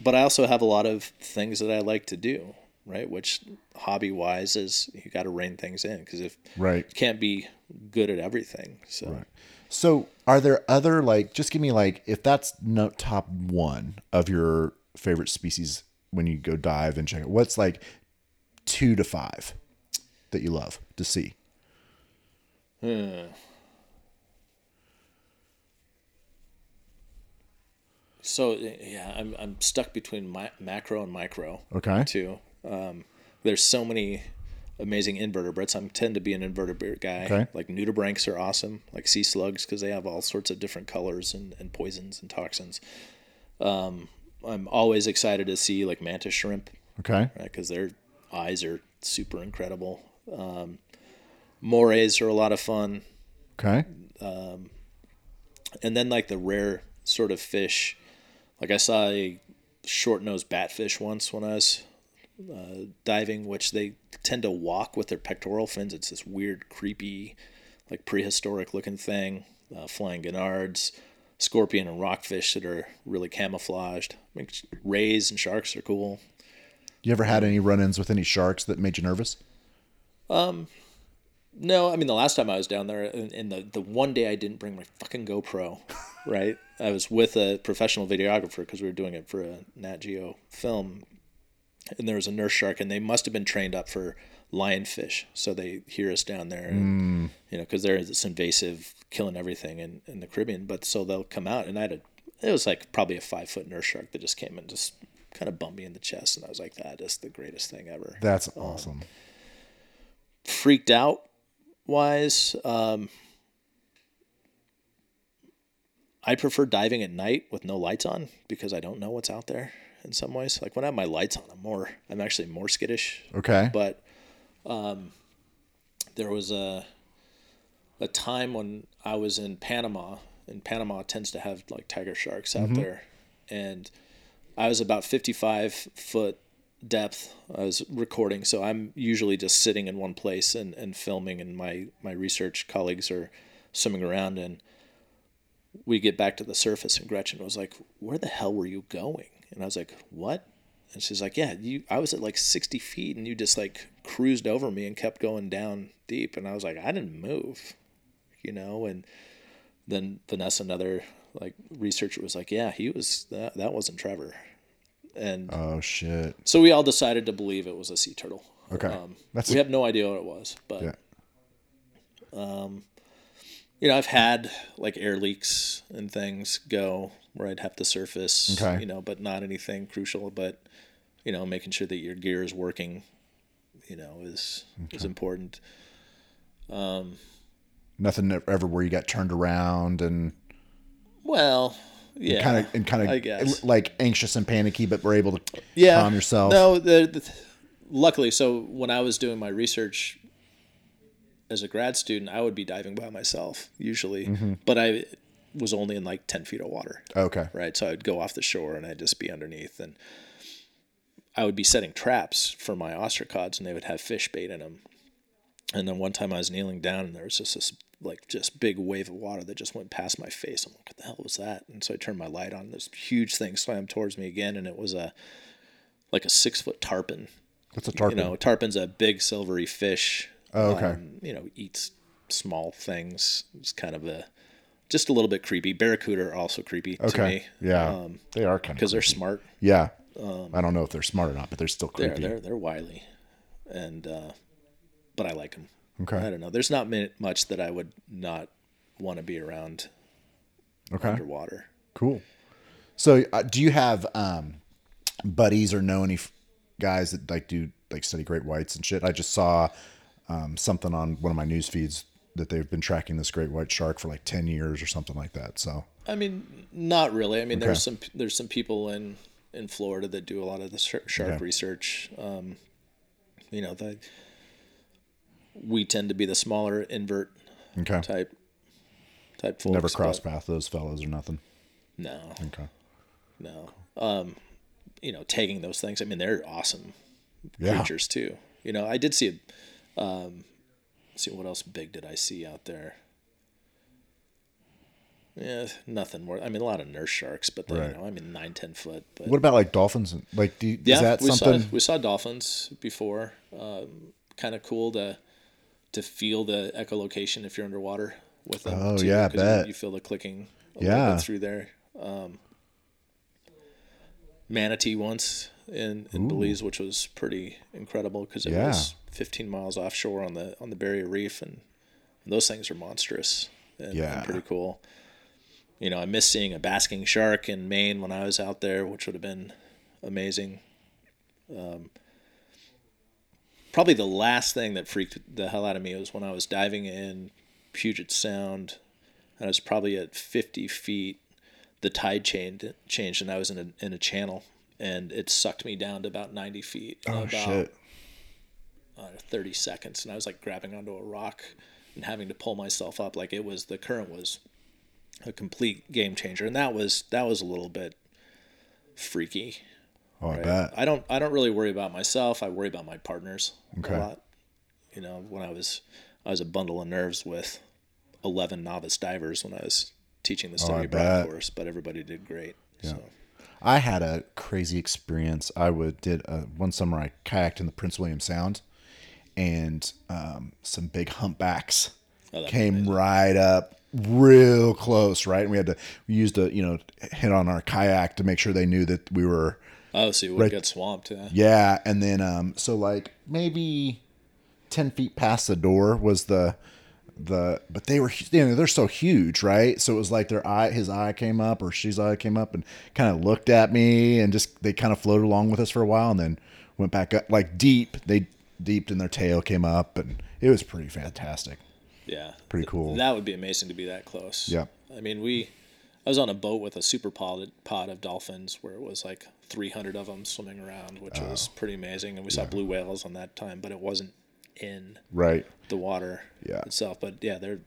but i also have a lot of things that i like to do right which hobby wise is you got to rein things in because if Right. you can't be good at everything so Right. So, are there other like? Just give me like, if that's no top one of your favorite species when you go dive and check it. What's like two to five that you love to see? so yeah i'm, I'm stuck between my, macro and micro Okay. too. Um, there's so many amazing invertebrates. I tend to be an invertebrate guy. Okay. Like nudibranchs are awesome, like sea slugs, because they have all sorts of different colors and, and poisons and toxins. Um, I'm always excited to see like mantis shrimp, Okay. because their eyes are super incredible. Um, morays are a lot of fun, Okay. and then like the rare sort of fish. Like I saw a short nosed batfish once when I was uh, diving, which they tend to walk with their pectoral fins. It's this weird, creepy, like prehistoric looking thing. Uh, flying gurnards, scorpion and rockfish that are really camouflaged. I mean, rays and sharks are cool. You ever had any run-ins with any sharks that made you nervous? Um, no, I mean the last time I was down there, and, and the the one day I didn't bring my fucking GoPro, right? I was with a professional videographer because we were doing it for a Nat Geo film, and there was a nurse shark, and they must have been trained up for lionfish, so they hear us down there, and, mm. you know, because they're this invasive, killing everything in in the Caribbean. But so they'll come out, and I had a, it was like probably a five foot nurse shark that just came and just kind of bumped me in the chest, and I was like, that is the greatest thing ever That's um, awesome. Freaked out wise um i prefer diving at night with no lights on because i don't know what's out there in some ways. Like when I have my lights on, I'm more I'm actually more skittish. Okay. But um, there was a a time when I was in Panama, and Panama tends to have like tiger sharks out there, and I was about 55 foot depth. I was recording, so I'm usually just sitting in one place and, and filming, and my my research colleagues are swimming around, and we get back to the surface, and Gretchen was like, "Where the hell were you going?" And I was like, "What?" And she's like, "Yeah, you. I was at like 60 feet, and you just like cruised over me and kept going down deep." And I was like, "I didn't move," you know. And then Vanessa, another like researcher, was like, "Yeah, he was. That that wasn't Trevor." And oh shit. so we all decided to believe it was a sea turtle. Okay. Um, That's we have no idea what it was, but yeah. you know, I've had like air leaks and things go where I'd have to surface, Okay. you know, but not anything crucial. But you know, making sure that your gear is working, you know, is is important. Um, nothing ever where you got turned around and Well, yeah, kind of and kind of like anxious and panicky, but were able to yeah, calm yourself. No, the, the luckily, so when I was doing my research as a grad student, I would be diving by myself usually, Mm-hmm. but I was only in like ten feet of water. Okay. right? So I'd go off the shore and I'd just be underneath, and I would be setting traps for my ostracods, and they would have fish bait in them. And then one time I was kneeling down, and there was just this like just big wave of water that just went past my face. I'm like, what the hell was that? And so I turned my light on. This huge thing swam towards me again, and it was a like a six foot tarpon. What's a tarpon? You know, tarpon's a big silvery fish. Oh, okay. um, you know, eats small things. It's kind of a just a little bit creepy. Barracuda are also creepy to me. Yeah. Um, they are kind of because they're smart. Yeah. I don't know if they're smart or not, but they're still They're creepy. they're they're wily, and uh, but I like them. Okay. I don't know. There's not much that I would not want to be around okay. underwater. Cool. So, uh, do you have um, buddies or know any f- guys that like do like study great whites and shit? I just saw um, something on one of my news feeds that they've been tracking this great white shark for like ten years or something like that. So, I mean, not really. I mean, Okay. there's some there's some people in in Florida that do a lot of the shark research. Um, you know, the we tend to be the smaller invert okay, type type folks. never cross but path those fellows or nothing. No, Okay, no. Um, you know, tagging those things. I mean, they're awesome yeah, creatures too. You know, I did see. Um, see what else big did I see out there? Yeah, nothing more. I mean, a lot of nurse sharks, but they, Right. you know, I mean, nine, ten foot. But What about like dolphins? Like, do you, yeah, is that we something? saw we saw dolphins before. Um, kind of cool to to feel the echolocation if you're underwater with them. Oh, too, yeah, I you- bet. You, feel the clicking. Yeah. through there. Um, manatee once in, in Belize, which was pretty incredible because it Yeah. was 15 miles offshore on the on the Barrier Reef, and, and those things are monstrous and, and Yeah. pretty cool. You know, I miss seeing a basking shark in Maine when I was out there, which would have been amazing. Um, probably the last thing that freaked the hell out of me was when I was diving in Puget Sound. And I was probably at 50 feet. The tide changed, changed, and I was in a in a channel, and it sucked me down to about 90 feet. oh about shit! uh, 30 seconds and I was like grabbing onto a rock and having to pull myself up like it was the current was a complete game changer and that was that was a little bit freaky Oh, I bet. I don't I don't really worry about myself I worry about my partners Okay. a lot you know when I was I was a bundle of nerves with 11 novice divers when I was teaching the Oh, study abroad bet. course but everybody did great so I had a crazy experience. I would did uh, one summer. I kayaked in the Prince William Sound, and um, some big humpbacks Oh, came right up, real close. Right, and we had to we used a you know hit on our kayak to make sure they knew that we were oh so you would Right. get swamped yeah yeah. And then um, so like maybe ten feet past the door was the the but they were you know they're so huge right so it was like their eye his eye came up or she's eye came up and kind of looked at me and just they kind of floated along with us for a while and then went back up like deep they deeped and their tail came up and it was pretty fantastic Yeah. Pretty cool. That would be amazing to be that close. Yeah. I mean, we, I was on a boat with a super pod, pod of dolphins where it was like 300 of them swimming around, which was pretty amazing. And we saw blue whales on that time, but it wasn't in Right. the water Yeah. itself. But yeah, they're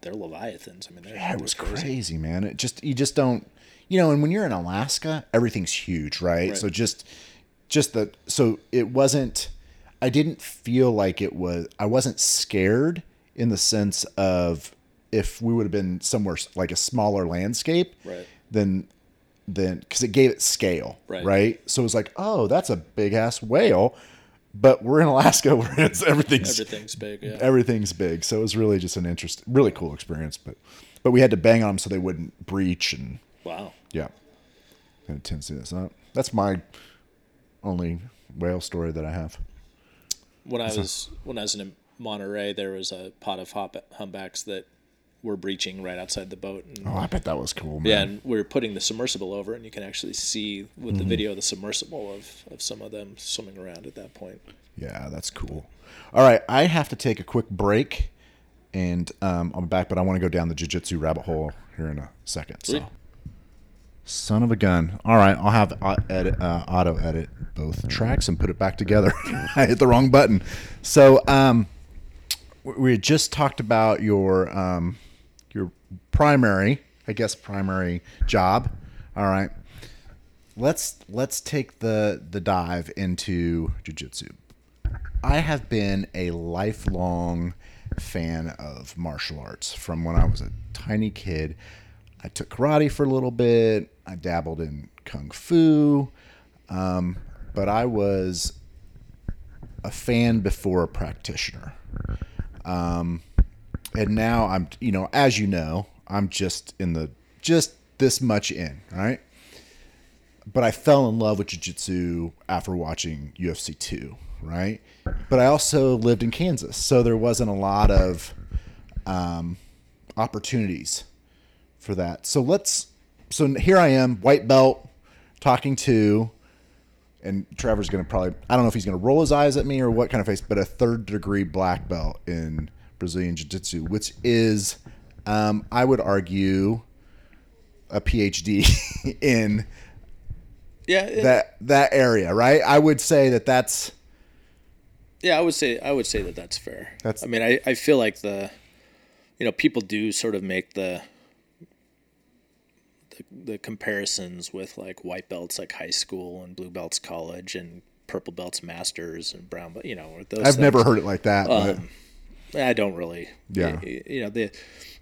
they're leviathans. I mean, they're, Yeah, it was crazy, man. It just you just don't you know, and when you're in Alaska, everything's huge, right? Right. So just just the so it wasn't I didn't feel like it was I wasn't scared in the sense of if we would have been somewhere like a smaller landscape, Right. then then because it gave it scale, Right. right? So it was like, oh, that's a big ass whale, but we're in Alaska where it's everything's Everything's big. Yeah. everything's big. So it was really just an interest, really cool experience. But but we had to bang on them so they wouldn't breach and wow. yeah, had a tendency to uh, that. That's my only whale story that I have. When I was when I was in Monterey, there was a pod of hop, humpbacks that were breaching right outside the boat. And, Oh, I bet that was cool, man. Yeah, and we are putting the submersible over, and you can actually see with Mm-hmm. the video the submersible of, of some of them swimming around at that point. Yeah, that's cool. All right, I have to take a quick break, and um, I'll be back. But I want to go down the jujitsu rabbit hole here in a second. Sweet. So, son of a gun. All right, I'll have edit, uh, auto edit both tracks and put it back together. I hit the wrong button. So, um, we- we had just talked about your um, your primary, I guess, primary job. All right, let's let's take the the dive into jujitsu. I have been a lifelong fan of martial arts from when I was a tiny kid. I took karate for a little bit. I dabbled in kung fu, um, but I was a fan before a practitioner. Um, and now I'm, you know, as you know, I'm just in the just this much in, right? But I fell in love with jiu-jitsu after watching UFC 2, right? But I also lived in Kansas, so there wasn't a lot of um, opportunities for that. So let's so here I am, white belt, talking to and Trevor's gonna probably I don't know if he's gonna roll his eyes at me or what kind of face, but a third degree black belt in Brazilian Jiu Jitsu, which is um, I would argue a PhD in Yeah, it- that that area, right? I would say that that's yeah, I would say I would say that that's fair. That's- I mean, I, I feel like the, you know, people do sort of make the, the the comparisons with like white belts like high school and blue belts college and purple belts masters and brown belt. You know, those. I've never heard it like that, but I don't really. Yeah. You know, the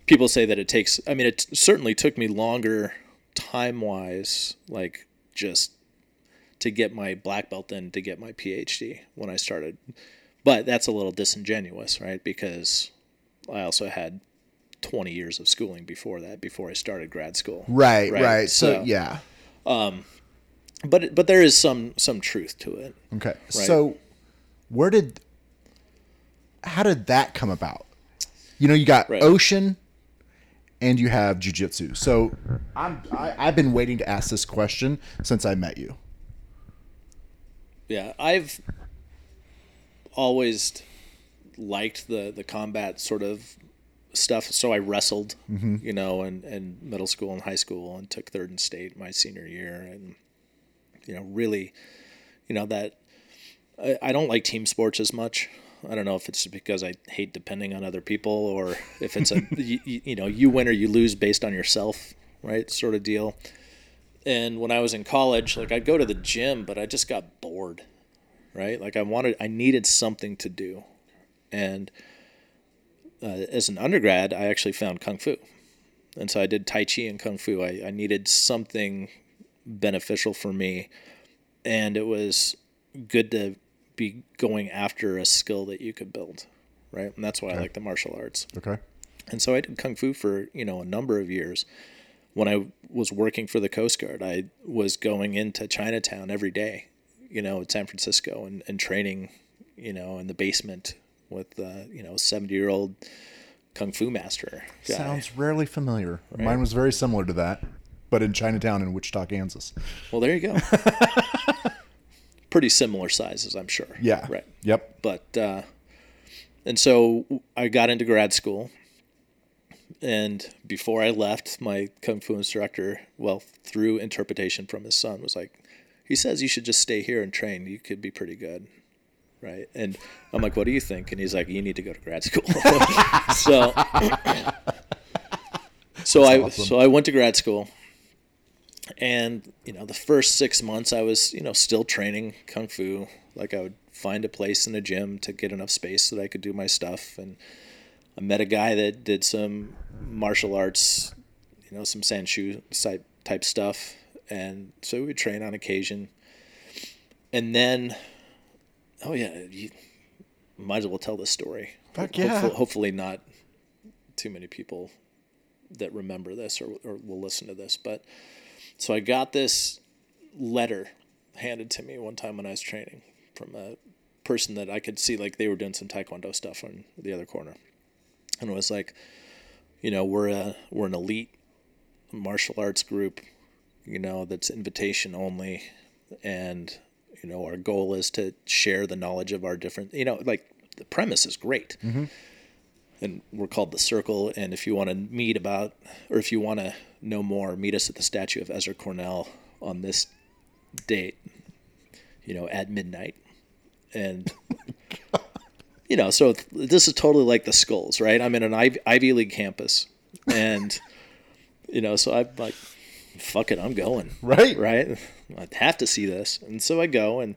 people say that it takes. I mean, it certainly took me longer, time wise, like just to get my black belt and to get my PhD when I started. But that's a little disingenuous, right? Because I also had 20 years of schooling before that, before I started grad school. right, right. right, So, so- yeah. Um, but but there is some some truth to it. Okay. So where did how did that come about? You know, you got Right. ocean and you have jujitsu. So I'm I, I've been waiting to ask this question since I met you. Yeah, I've always liked the the combat sort of stuff. So I wrestled, mm-hmm. you know, in, in middle school and high school, and took third in state my senior year, and you know, really, you know that I, I don't like team sports as much. I don't know if it's because I hate depending on other people, or if it's a you, you know you win or you lose based on yourself, right? Sort of deal. And when I was in college, like I'd go to the gym, but I just got bored, right? Like I wanted, I needed something to do. And uh, as an undergrad, I actually found Kung Fu. And so I did Tai Chi and Kung Fu. I, I needed something beneficial for me. And it was good to be going after a skill that you could build, right? And that's why I like the martial arts. Okay. And so I did kung fu for, you know, a number of years. When I was working for the Coast Guard, I was going into Chinatown every day, you know, in San Francisco and, and training, you know, in the basement with, uh, you know, a 70 year old kung fu master. Guy. Sounds rarely familiar. Mine was very similar to that, but in Chinatown in Wichita, Kansas. Well, there you go. Pretty similar sizes, I'm sure. Yeah. Right. Yep. But uh, and so I got into grad school, And before I left, my kung fu instructor, well, through interpretation from his son, was like, he says you should just stay here and train. You could be pretty good. Right. And I'm like, what do you think? And he's like, you need to go to grad school. so, so I, awesome. so I went to grad school and, you know, the first six months I was, you know, still training kung fu. Like I would find a place in a gym to get enough space so that I could do my stuff. And I met a guy that did some martial arts, you know, some Sanshou type type stuff, and so we would train on occasion. And then, oh yeah, you might as well tell this story. Fuck yeah. hopefully, hopefully not too many people that remember this or, or will listen to this. But so I got this letter handed to me one time when I was training from a person that I could see like they were doing some taekwondo stuff on the other corner, and it was like, you know, we're a we're an elite martial arts group, you know, that's invitation only, and you know our goal is to share the knowledge of our different, you know, like the premise is great. Mm-hmm. And we're called the Circle. And if you want to meet about, or if you want to know more, meet us at the statue of Ezra Cornell on this date, you know, at midnight. And, you know, so this is totally like the skulls, right? I'm in an Ivy, Ivy League campus. And, you know, so I'm like, fuck it, I'm going. Right. Right. I have to see this. And so I go and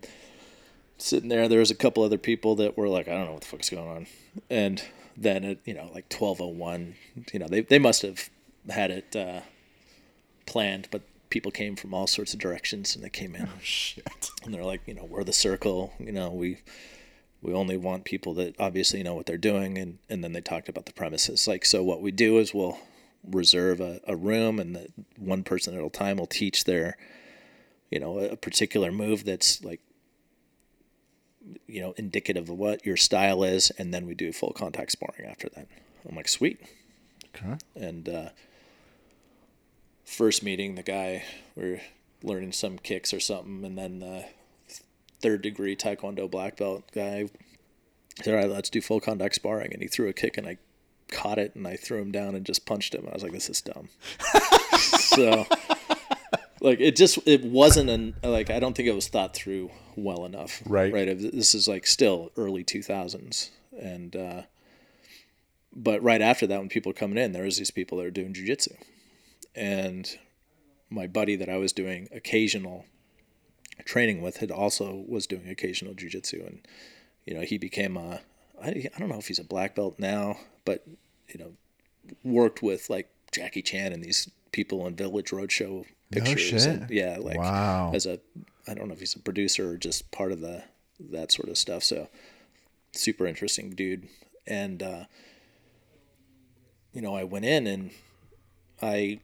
sitting there, there was a couple other people that were like, I don't know what the fuck's going on. And then at, you know, like 1201, you know, they, they must have had it uh, planned, but people came from all sorts of directions and they came in Shit. and they're like, you know, we're the circle, you know, we, we only want people that obviously know what they're doing. And, and then they talked about the premises. Like, so what we do is we'll reserve a, a room and the one person at a time will teach their, you know, a particular move that's like, you know, indicative of what your style is. And then we do full contact sparring after that. I'm like, sweet. Okay. And uh, first meeting, the guy we are learning some kicks or something, and then the third degree Taekwondo black belt guy said, "All right, let's do full contact sparring." And he threw a kick, and I caught it, and I threw him down and just punched him. I was like, "This is dumb." so, like, it just it wasn't an like I don't think it was thought through well enough. Right. Right. This is like still early two thousands, and. uh but right after that, when people were coming in, there was these people that were doing jujitsu, and my buddy that I was doing occasional training with had also was doing occasional jujitsu, and you know he became a I, I don't know if he's a black belt now, but you know worked with like Jackie Chan and these people in Village Roadshow pictures, shit. and, yeah, like Wow. as a I don't know if he's a producer or just part of the that sort of stuff. So super interesting dude, and. uh you know, I went in and I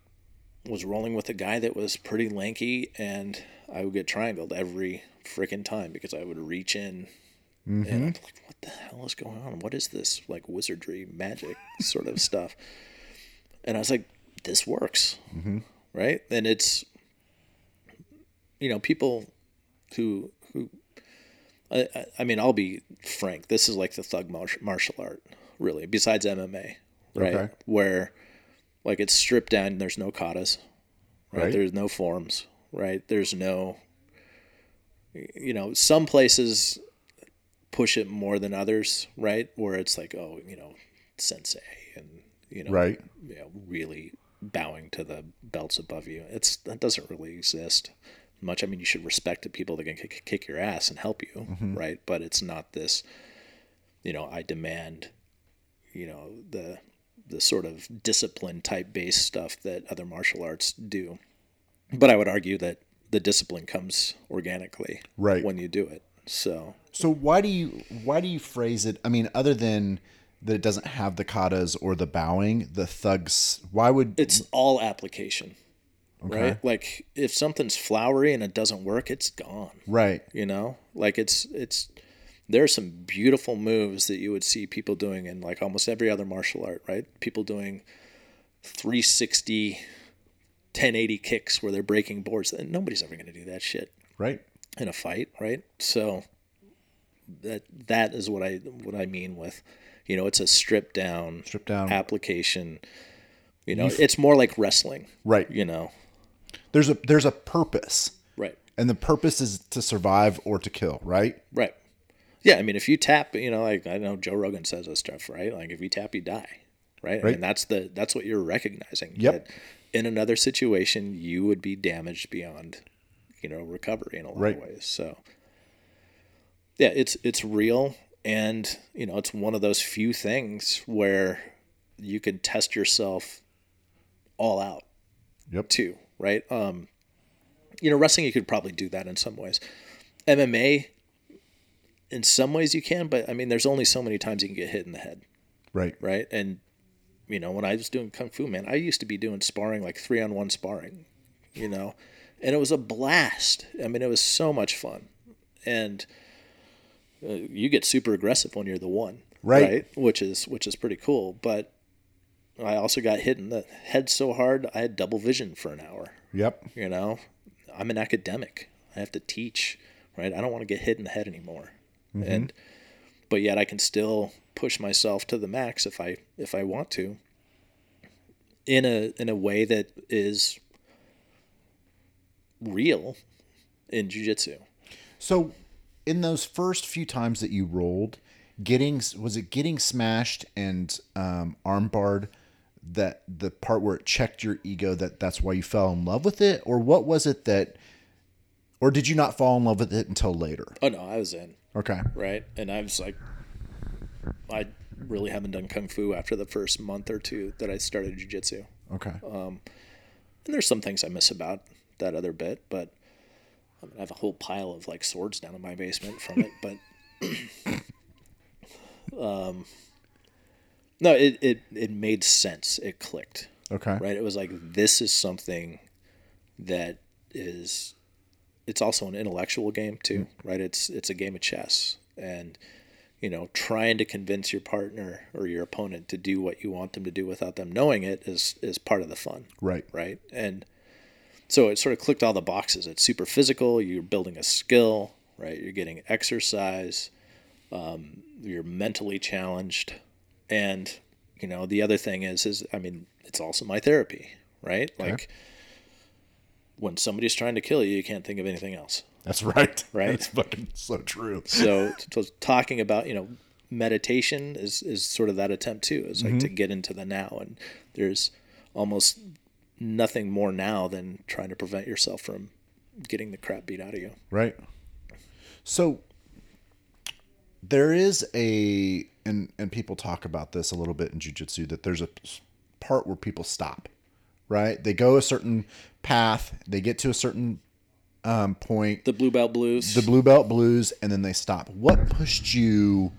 was rolling with a guy that was pretty lanky, and I would get triangled every freaking time because I would reach in. And mm-hmm. I'm like, what the hell is going on? What is this like wizardry, magic sort of stuff? And I was like, this works, mm-hmm. right? And it's, you know, people who who, I, I- I mean, I'll be frank. This is like the thug martial art, really. Besides MMA, right? Okay. Where, like, it's stripped down. There's no katas, right? Right. There's no forms, right? There's no, you know, some places push it more than others, right? Where it's like, oh, you know, sensei, and you know, Right. you know, really bowing to the belts above you. It's that doesn't really exist much. I mean, you should respect the people that can kick, kick your ass and help you, mm-hmm. right? But it's not this, you know, I demand, you know, the the sort of discipline type based stuff that other martial arts do. But I would argue that the discipline comes organically Right. when you do it. So So why do you why do you phrase it? I mean, other than that it doesn't have the katas or the bowing, the thugs. Why would it's all application. Right? Like if something's flowery and it doesn't work, it's gone. right? you know like it's it's there are some beautiful moves that you would see people doing in like almost every other martial art right people doing 360 1080 kicks where they're breaking boards and nobody's ever going to do that shit Right. in a fight right so that that is what i what i mean with you know it's a stripped down Stripped down. application You know, it's more like wrestling. Right. You know. There's a there's a purpose, Right. and the purpose is to survive or to kill. Right. Right. Yeah, I mean, if you tap, you know, like I know Joe Rogan says this stuff, right? Like if you tap, you die, right? Right. mean, that's the that's what you're recognizing. Yep. that In another situation, you would be damaged beyond, you know, recovery in a lot Right. of ways. So, yeah, it's it's real, and you know, it's one of those few things where you can test yourself all out Yep. too, right? Um, you know, wrestling you could probably do that in some ways. MMA, in some ways you can, but I mean, there's only so many times you can get hit in the head, Right. right? And you know, when I was doing kung fu, man, I used to be doing sparring like three on one sparring, you know, and it was a blast. I mean, it was so much fun, and uh, you get super aggressive when you're the one, Right. Which is which is pretty cool, but. I also got hit in the head so hard I had double vision for an hour Yep. you know i'm an academic i have to teach right i don't want to get hit in the head anymore and but yet i can still push myself to the max if i if i want to. In a in a way that is real in jiu-jitsu. So, in those first few times that you rolled, getting was it getting smashed and um, armbarred that the part where it checked your ego that that's why you fell in love with it, or what was it that, or did you not fall in love with it until later? oh no i was in Okay. right and i was like i really haven't done kung fu after the first month or two that i started jiu-jitsu Okay. and there's some things I miss about that other bit, but I, mean, I have a whole pile of like swords down in my basement from it. But um, no, it, it it made sense. It clicked. okay. Right. It was like this is something that is. It's also an intellectual game too, right? It's it's a game of chess, and you know, trying to convince your partner or your opponent to do what you want them to do without them knowing it is is part of the fun Right. right? And so it sort of clicked all the boxes. It's super physical. You're building a skill, right? You're getting exercise. Um, you're mentally challenged, and you know the other thing is, is I mean, it's also my therapy, right? Like when somebody's trying to kill you, you can't think of anything else. That's right. Right. That's fucking so true. So, so talking about you know meditation is is sort of that attempt too. Is like to mm-hmm. get into the now, and there's almost nothing more now than trying to prevent yourself from getting the crap beat out of you. Right. So there is a and and people talk about this a little bit in jujitsu that there's a part where people stop. Right? They go a certain path, they get to a certain um, point, The blue belt blues. the blue belt blues, and then they stop. What pushed you?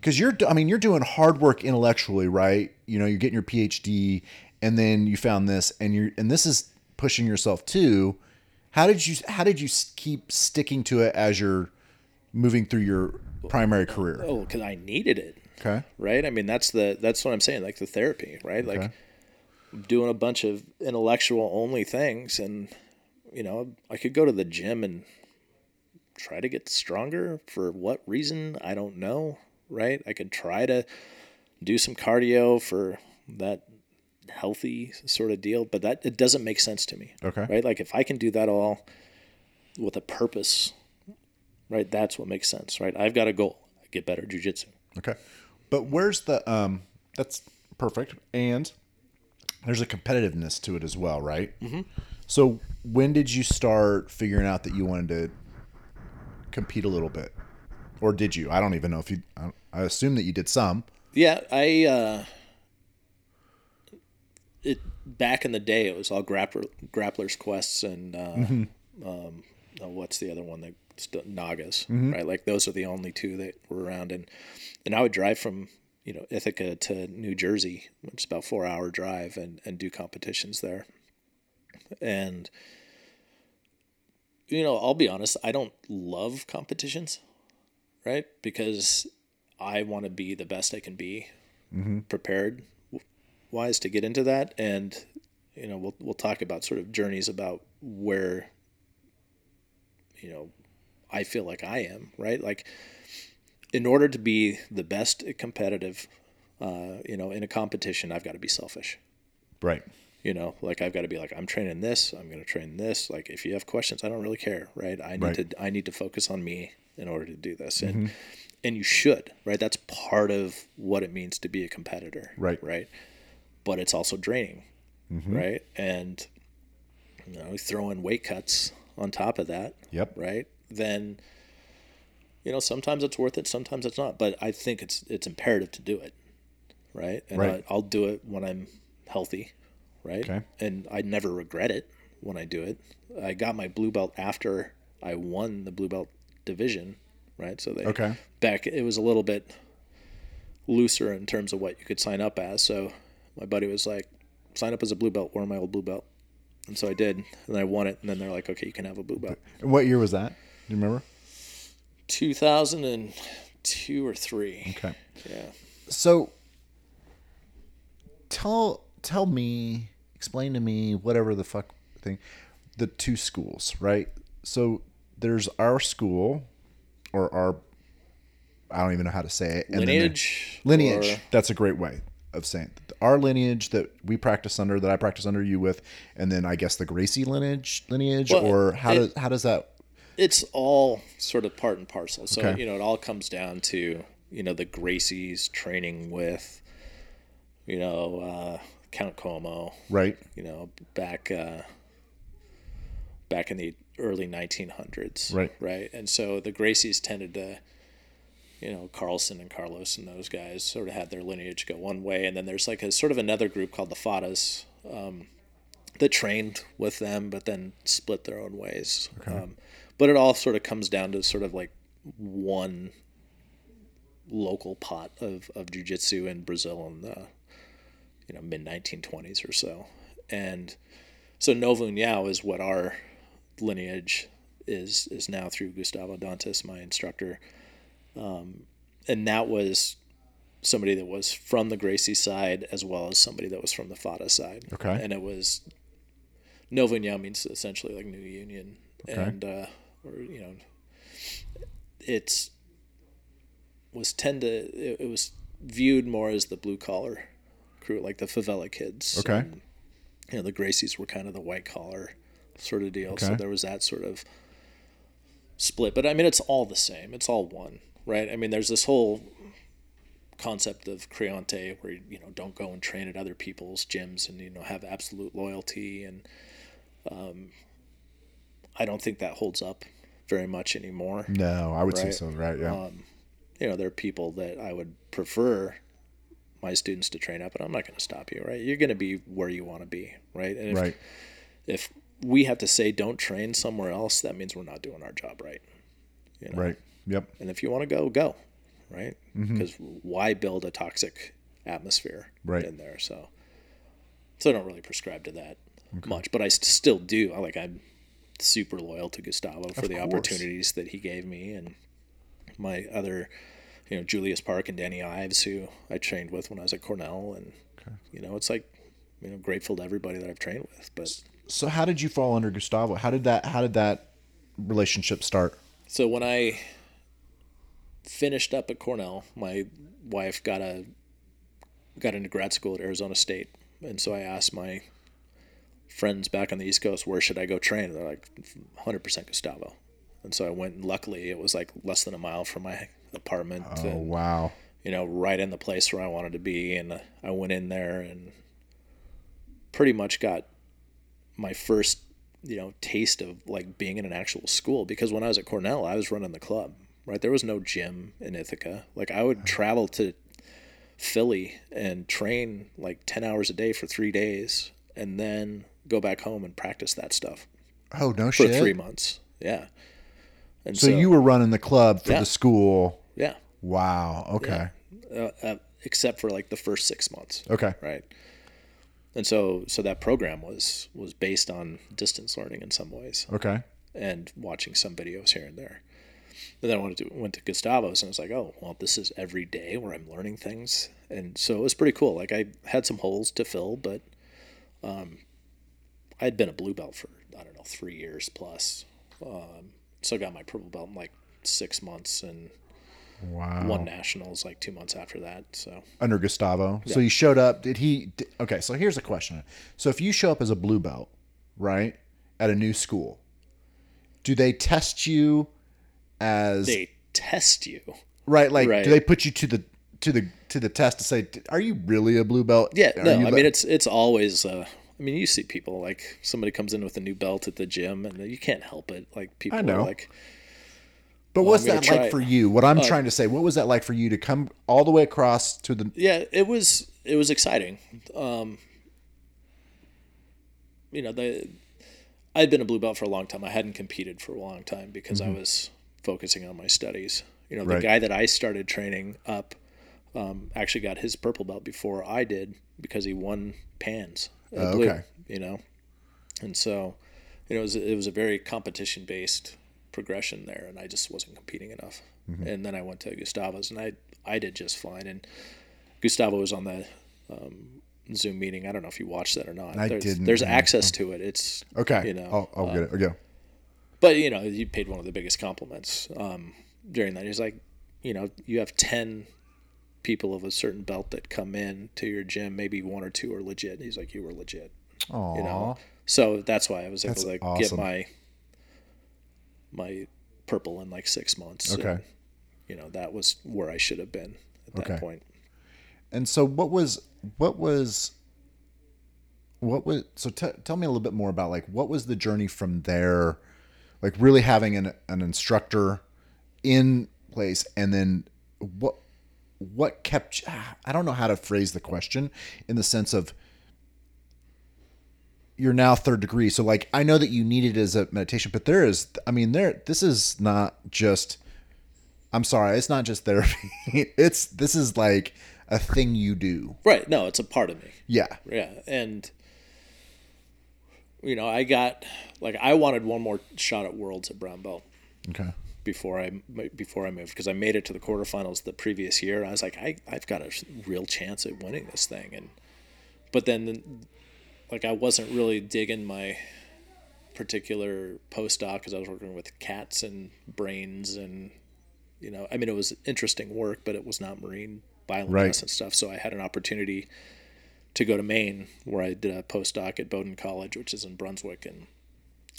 Because you're, I mean, you're doing hard work intellectually, right? You know, you're getting your PhD, and then you found this, and you're, and this is pushing yourself too. How did you, how did you keep sticking to it as you're moving through your primary career? oh, because I needed it. Okay, right? I mean, that's the that's what I'm saying, like the therapy, right? Like Okay. Doing a bunch of intellectual only things, and you know, I could go to the gym and try to get stronger. For what reason? I don't know, right? I could try to do some cardio for that healthy sort of deal, but that it doesn't make sense to me, okay, right? Like if I can do that all with a purpose, right? That's what makes sense, right? I've got a goal. I get better at jujitsu. okay. But where's the um? That's perfect, and there's a competitiveness to it as well, right? Mm-hmm. So when did you start figuring out that you wanted to compete a little bit, or did you? I don't even know if you. I, I assume that you did some. Yeah, I uh it back in the day it was all grappler grapplers quests and uh um oh, what's the other one that NAGAs, right? Like those are the only two that were around and and I would drive from, you know, Ithaca to New Jersey, which is about 4 hour drive and and do competitions there. And you know, I'll be honest, I don't love competitions, right? Because I want to be the best I can be mm-hmm. prepared wise to get into that and you know we'll we'll talk about sort of journeys about where you know I feel like I am right like in order to be the best competitive uh, you know in a competition I've got to be selfish Right. You know, like I've got to be like, I'm training this. I'm going to train this. Like, if you have questions, I don't really care, right? I need Right. to. I need to focus on me in order to do this, and and you should, right? That's part of what it means to be a competitor, Right. Right. But it's also draining, right? And you know, throw in weight cuts on top of that, Yep. right? Then you know, sometimes it's worth it, sometimes it's not. But I think it's it's imperative to do it, right? And Right. I, I'll do it when I'm healthy, right? Okay. And I never regret it when I do it. I got my blue belt after I won the blue belt division, right? So they Okay. back it was a little bit looser in terms of what you could sign up as. So my buddy was like, sign up as a blue belt, wear my old blue belt. And so I did, and I won it. And then they're like, okay, you can have a blue belt. What year was that? Do you remember? 2002 or three. Okay. Yeah. So tell tell me, explain to me whatever the fuck thing, the two schools, right? So there's our school, or our, I don't even know how to say it. and there- Lineage. lineage. or- That's a great way of saying it. our lineage that we practice under, that I practice under you with, and then I guess the Gracie lineage, lineage, Well, or how it- does how does that? It's all sort of part and parcel. So Okay. you know, it all comes down to you know the Gracies training with, you know, uh, Count Koma. Right. You know, back uh, back in the early 1900s. Right. Right. And so the Gracies tended to. You know, Carlson and Carlos and those guys sort of had their lineage go one way, and then there's like a sort of another group called the Faddas, um, that trained with them, but then split their own ways. Um, but it all sort of comes down to sort of like one local pot of, of jujitsu in Brazil in the you know mid 1920s or so, and so Nova União is what our lineage is is now through Gustavo Dantas, my instructor, um, and that was somebody that was from the Gracie side as well as somebody that was from the Fadda side. Okay. and it was Nova União means essentially like New Union, Okay. and uh, or you know, it's was tend to it, it was viewed more as the blue collar crew, like the favela kids. Okay. And, you know, the Gracies were kind of the white collar sort of deal. Okay. So there was that sort of split. But I mean, it's all the same. It's all one, right? I mean, there's this whole concept of creonte where you know don't go and train at other people's gyms and you know have absolute loyalty and um, I don't think that holds up very much anymore. No, I would say Right. so. Right. Yeah. Um, you know, there are people that I would prefer my students to train up, and I'm not going to stop you, right? You're going to be where you want to be, right? And if, right. if we have to say don't train somewhere else, that means we're not doing our job right. You know? Right. Yep. And if you want to go, go, right? Mm-hmm. Because why build a toxic atmosphere Right. in there? So, so I don't really prescribe to that much, but I st- still do. I like I'm super loyal to Gustavo for Of the course. opportunities that he gave me, and my other, you know, Julius Park and Danny Ives, who I trained with when I was at Cornell, and you know, it's like, you know, grateful to everybody that I've trained with, but. So how did you fall under Gustavo? How did that how did that relationship start? So when I finished up at Cornell, my wife got a got into grad school at Arizona State, and so I asked my friends back on the East Coast, where should I go train? And they're like, 100% Gustavo. And so I went. And luckily, it was like less than a mile from my apartment. Oh and, wow. you know, right in the place where I wanted to be. And I went in there and pretty much got my first, you know, taste of like being in an actual school. Because when I was at Cornell, I was running the club, right? There was no gym in Ithaca. Like I would travel to Philly and train like 10 hours a day for three days and then go back home and practice that stuff Oh no for shit. three months. Yeah. And so, you were running the club for Yeah. the school. yeah. Wow. Okay. Uh, uh, except for like the first six months. Okay. right and so so that program was was based on distance learning in some ways Okay. and watching some videos here and there but then i went to went to gustavo's and i was like oh well this is every day where i'm learning things and so it was pretty cool like i had some holes to fill but um i had been a blue belt for i don't know three years plus um so i got my purple belt in like six months and Wow. won nationals like two months after that. So under Gustavo. So you showed up. Did he? Did, okay, so here's a question. So if you show up as a blue belt, right, at a new school, do they test you as they test you. right? Like, Right. do they put you to the to the to the test to say, are you really a blue belt? Yeah, Are no, I mean it's it's always. Uh, I mean, you see people like somebody comes in with a new belt at the gym, and you can't help it. Like people I know. are like, But Well, what's that like it. for you? What I'm trying to say, what was that like for you to come all the way across to the? yeah, it was it was exciting. Um, you know, the I'd been a blue belt for a long time. I hadn't competed for a long time because I was focusing on my studies. You know, the Mm-hmm. Right. guy that I started training up um, actually got his purple belt before I did because he won pans. At Oh, blue, okay. You know, and so you know, it was it was a very competition based progression there, and I just wasn't competing enough. Mm-hmm. And then I went to Gustavo's, and I I did just fine. And Gustavo was on the um, Zoom meeting. I don't know if you watched that or not. I there's, didn't, There's access to it. It's Okay, You know, I'll, I'll get it. Okay. but you know, you paid one of the biggest compliments um, during that. He's like, you know, you have ten people of a certain belt that come in to your gym. Maybe one or two are legit. He's like, you were legit. Aw. You know, so that's why I was able That's to get awesome. my my purple in like six months. Okay. And, you know, that was where I should have been at that Okay. point. And so, what was what was what was so? T- tell me a little bit more about like what was the journey from there, like really having an an instructor in place, and then what what kept I don't know how to phrase the question in the sense of you're now third degree. So like I know that you need it as a meditation, but there is I mean there this is not just I'm sorry, it's not just therapy. it's this is like a thing you do. Right. No, it's a part of me. Yeah. Yeah, and you know, I got like I wanted one more shot at Worlds at brown belt Okay. Before I before I moved because I made it to the quarterfinals the previous year. I was like, I I've got a real chance at winning this thing, and but then like I wasn't really digging my particular postdoc because I was working with cats and brains and you know I mean it was interesting work, but it was not marine Right. bioluminescent stuff. So I had an opportunity to go to Maine where I did a postdoc at Bowdoin College, which is in Brunswick, and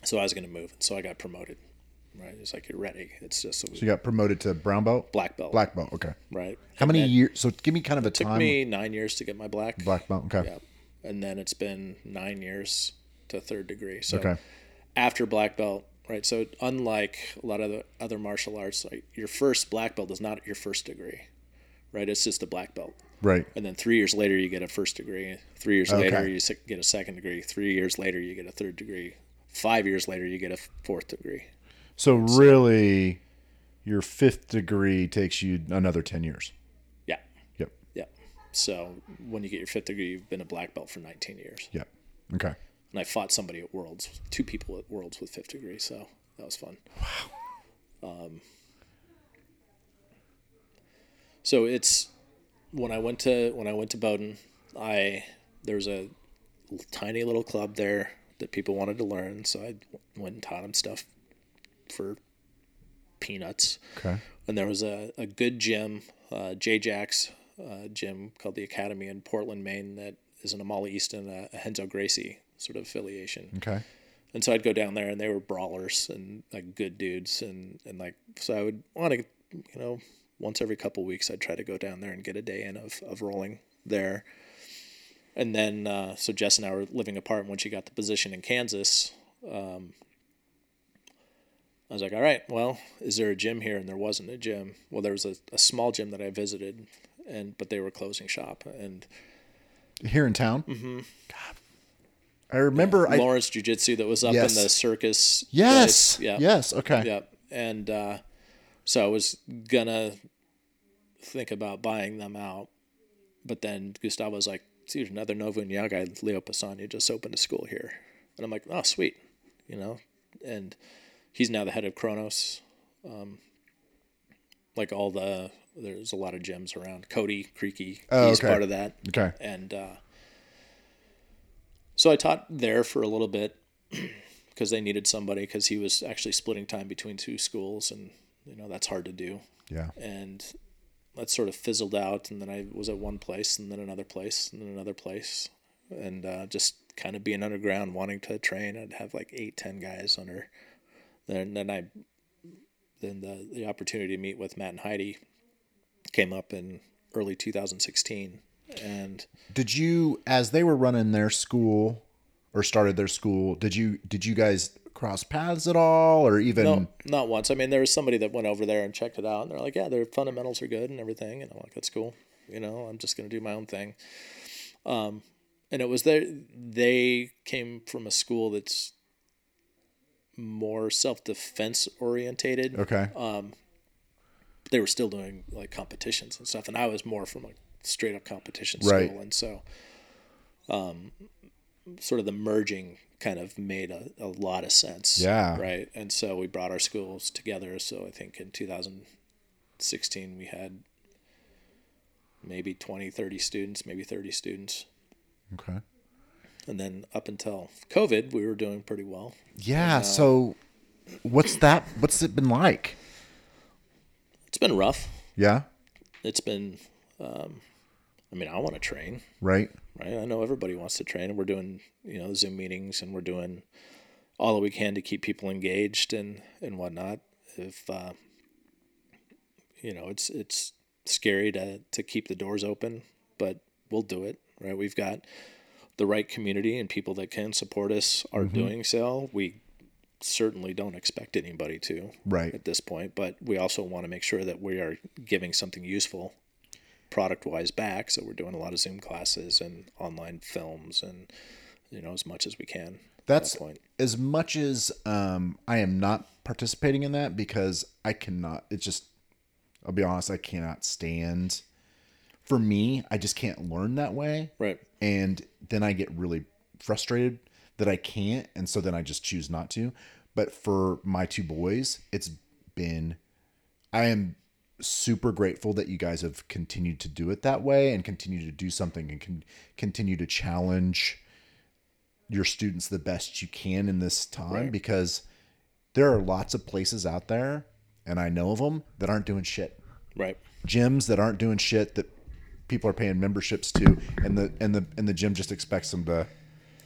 so I was going to move, and so I got promoted. Right, it's like you're ready. It's just So you got promoted to brown belt, black belt. black belt. Okay. right. How And many years? So give me kind of a Took time. Took me nine years to get my black. black belt. Okay. Yeah, and then it's been nine years to third degree. So Okay. after black belt, right? So unlike a lot of the other martial arts, like your first black belt is not your first degree, right? It's just a black belt. Right. And then three years later, you get a first degree. Three years later, you get a second degree. Three years later, you get a third degree. Five years later, you get a fourth degree. So really, your fifth degree takes you another ten years. Yeah, Yep. yeah. So when you get your fifth degree, you've been a black belt for 19 years. Yep. Okay. And I fought somebody at Worlds, two people at Worlds with fifth degree, so that was fun. Wow. Um, so it's when I went to when I went to Bowdoin, I there was a tiny little club there that people wanted to learn, so I went and taught them stuff for peanuts. Okay. And there was a, a good gym, uh, J Jack's uh, gym called the Academy in Portland, Maine, that is an Amala Easton, a, a Renzo Gracie sort of affiliation. Okay. And so I'd go down there, and they were brawlers and like good dudes, and and like so I would want to, you know, once every couple weeks I'd try to go down there and get a day in of of rolling there. And then uh, so Jess and I were living apart. And when she got the position in Kansas, um, I was like, all right, well, is there a gym here? And there wasn't a gym. Well, there was a, a small gym that I visited, and but they were closing shop. And Here in town. Mm-hmm. God. I remember. I Lawrence Jiu Jitsu that was up Yes. in the circus. yes. place. Yeah. Yes. Okay. Yep. And uh, so I was gonna think about buying them out, but then Gustavo was like, "Dude, another Union guy, Leo Pisani, just opened a school here," and I'm like, "Oh, sweet," you know, and he's now the head of Kronos. Um, like all the there's a lot of gems around. Cody Creaky, Oh, he's okay. part of that Okay. and uh, so I taught there for a little bit because they needed somebody because he was actually splitting time between two schools and You know, that's hard to do. Yeah. And that sort of fizzled out. And then I was at one place and then another place and then another place. And uh, just kind of being underground, wanting to train. I'd have like eight, ten guys under. Then, then I, then the, the opportunity to meet with Matt and Heidi came up in early 2016. And Did you, as they were running their school or started their school, did you did you guys cross paths at all, or even? No, not once. I mean, there was somebody that went over there and checked it out, and they're like, "Yeah, their fundamentals are good and everything." And I'm like, "That's cool." You know, I'm just gonna do my own thing. Um, and it was there. They came from a school that's more self defense orientated. Okay. Um, they were still doing like competitions and stuff, and I was more from a straight up competition Right. school, and so, um, sort of the merging kind of made a, a lot of sense. Yeah. Right. And so we brought our schools together. So I think in 2016 we had maybe 20, 30 students, maybe 30 students. okay. And then up until COVID, we were doing pretty well. Yeah. So, what's that? What's it been like? It's been rough. Yeah. It's been, um, I mean, I want to train, Right. right? I know everybody wants to train, and we're doing, you know, Zoom meetings, and we're doing all that we can to keep people engaged and and whatnot. If uh, you know, it's it's scary to to keep the doors open, but we'll do it, right? We've got the right community and people that can support us are doing so. We certainly don't expect anybody to Right. at this point, but we also want to make sure that we are giving something useful product wise back. So we're doing a lot of Zoom classes and online films and you know as much as we can. at That's that point. as much as um, I am not participating in that because I cannot. It's just, I'll be honest, I cannot stand. For me, I just can't learn that way, Right. and then I get really frustrated that I can't, and so then I just choose not to. But for my two boys, it's been. I am super grateful that you guys have continued to do it that way and continue to do something and can continue to challenge your students the best you can in this time Right. because there are lots of places out there and I know of them that aren't doing shit. Right. Gyms that aren't doing shit that people are paying memberships to and the and the and the gym just expects them to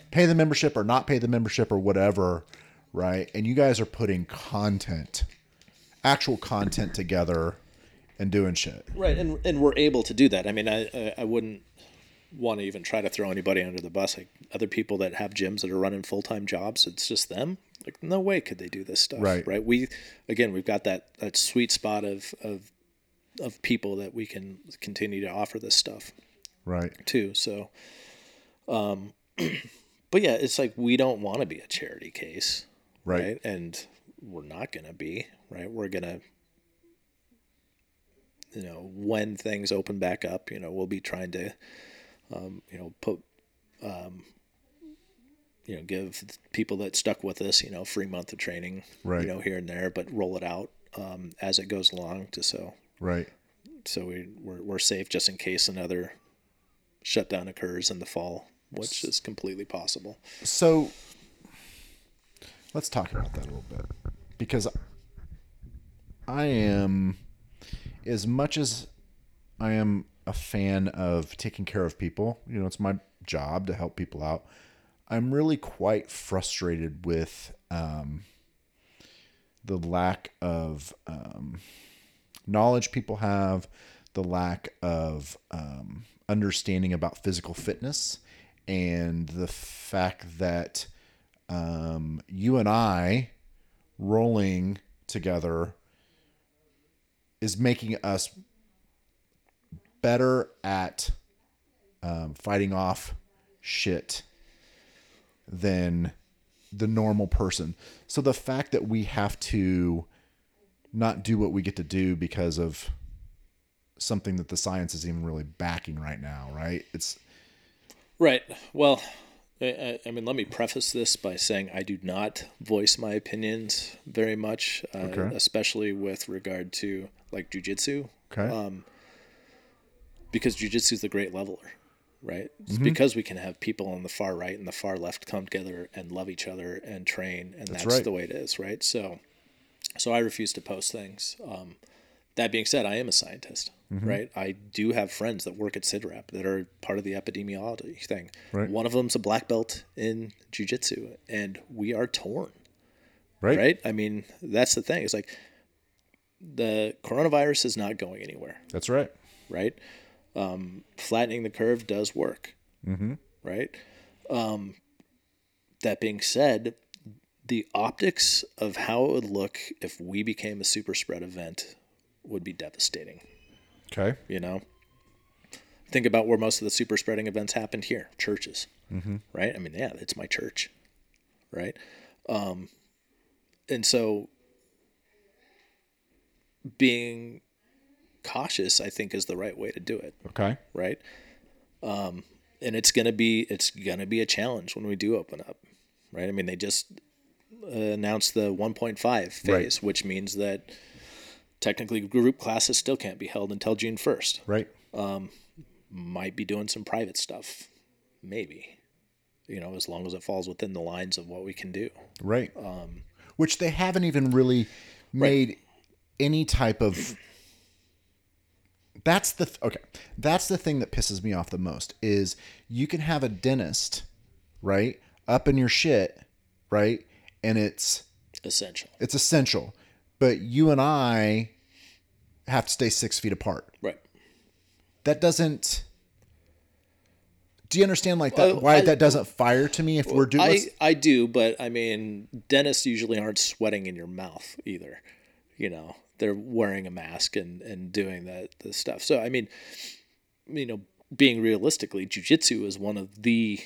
pay the membership or not pay the membership or whatever, right? And you guys are putting content, actual content together and doing shit. Right, and and we're able to do that. I mean, I I, I wouldn't want to even try to throw anybody under the bus. Like other people that have gyms that are running full time jobs, it's just them. Like no way could they do this stuff. Right. Right. We again, we've got that that sweet spot of of of people that we can continue to offer this stuff Right. too. So, um, but yeah, it's like we don't want to be a charity case, Right. And we're not gonna be, right? We're gonna, you know, when things open back up, you know, we'll be trying to, um, you know, put, um, you know, give people that stuck with us, you know, free month of training, Right. you know, here and there, but roll it out um, as it goes along, to so Right. so we we're, we're safe just in case another shutdown occurs in the fall, which is completely possible. So let's talk about that a little bit because I am as much as I am a fan of taking care of people, you know, it's my job to help people out. I'm really quite frustrated with um, the lack of um, knowledge people have, the lack of um, understanding about physical fitness, and the fact that um, you and I rolling together is making us better at um, fighting off shit than the normal person. So the fact that we have to not do what we get to do because of something that the science is even really backing right now, right? It's Right. Well, I- I, mean, let me preface this by saying I do not voice my opinions very much, uh, Okay. especially with regard to like jujitsu, okay. Um, because jujitsu is the great leveler, right? It's Mm-hmm. because we can have people on the far right and the far left come together and love each other and train, and that's, right. the way it is, right? So, So I refuse to post things. Um, that being said, I am a scientist, right? I do have friends that work at CIDRAP that are part of the epidemiology thing. Right. One of them's a black belt in jujitsu, and we are torn, Right. right? I mean, that's the thing. It's like the coronavirus is not going anywhere, That's right. right? Um, flattening the curve does work, mm-hmm. right? Um, that being said, the optics of how it would look if we became a super spread event would be devastating. Okay. You know, think about where most of the super spreading events happened here, churches, mm-hmm. right? I mean, yeah, it's my church, right? Um, and so being cautious, I think, is the right way to do it Okay. right? Um, and it's gonna be it's gonna be a challenge when we do open up, right? I mean, they just uh, announced the 1.5 phase, Right. which means that technically group classes still can't be held until June 1st. Right. Might be doing some private stuff, maybe, you know, as long as it falls within the lines of what we can do. Right. Which they haven't even really made any type of. That's the th- okay. That's the thing that pisses me off the most is you can have a dentist, right, up in your shit, right, and it's Essential, it's essential, but you and I have to stay six feet apart. right? That doesn't. Do you understand like that? Well, why I- that doesn't fire to me if we're doing? I, I do, but I mean, dentists usually aren't sweating in your mouth either. You know, they're wearing a mask and, and doing that the stuff. So I mean, you know, being realistically, jujitsu is one of the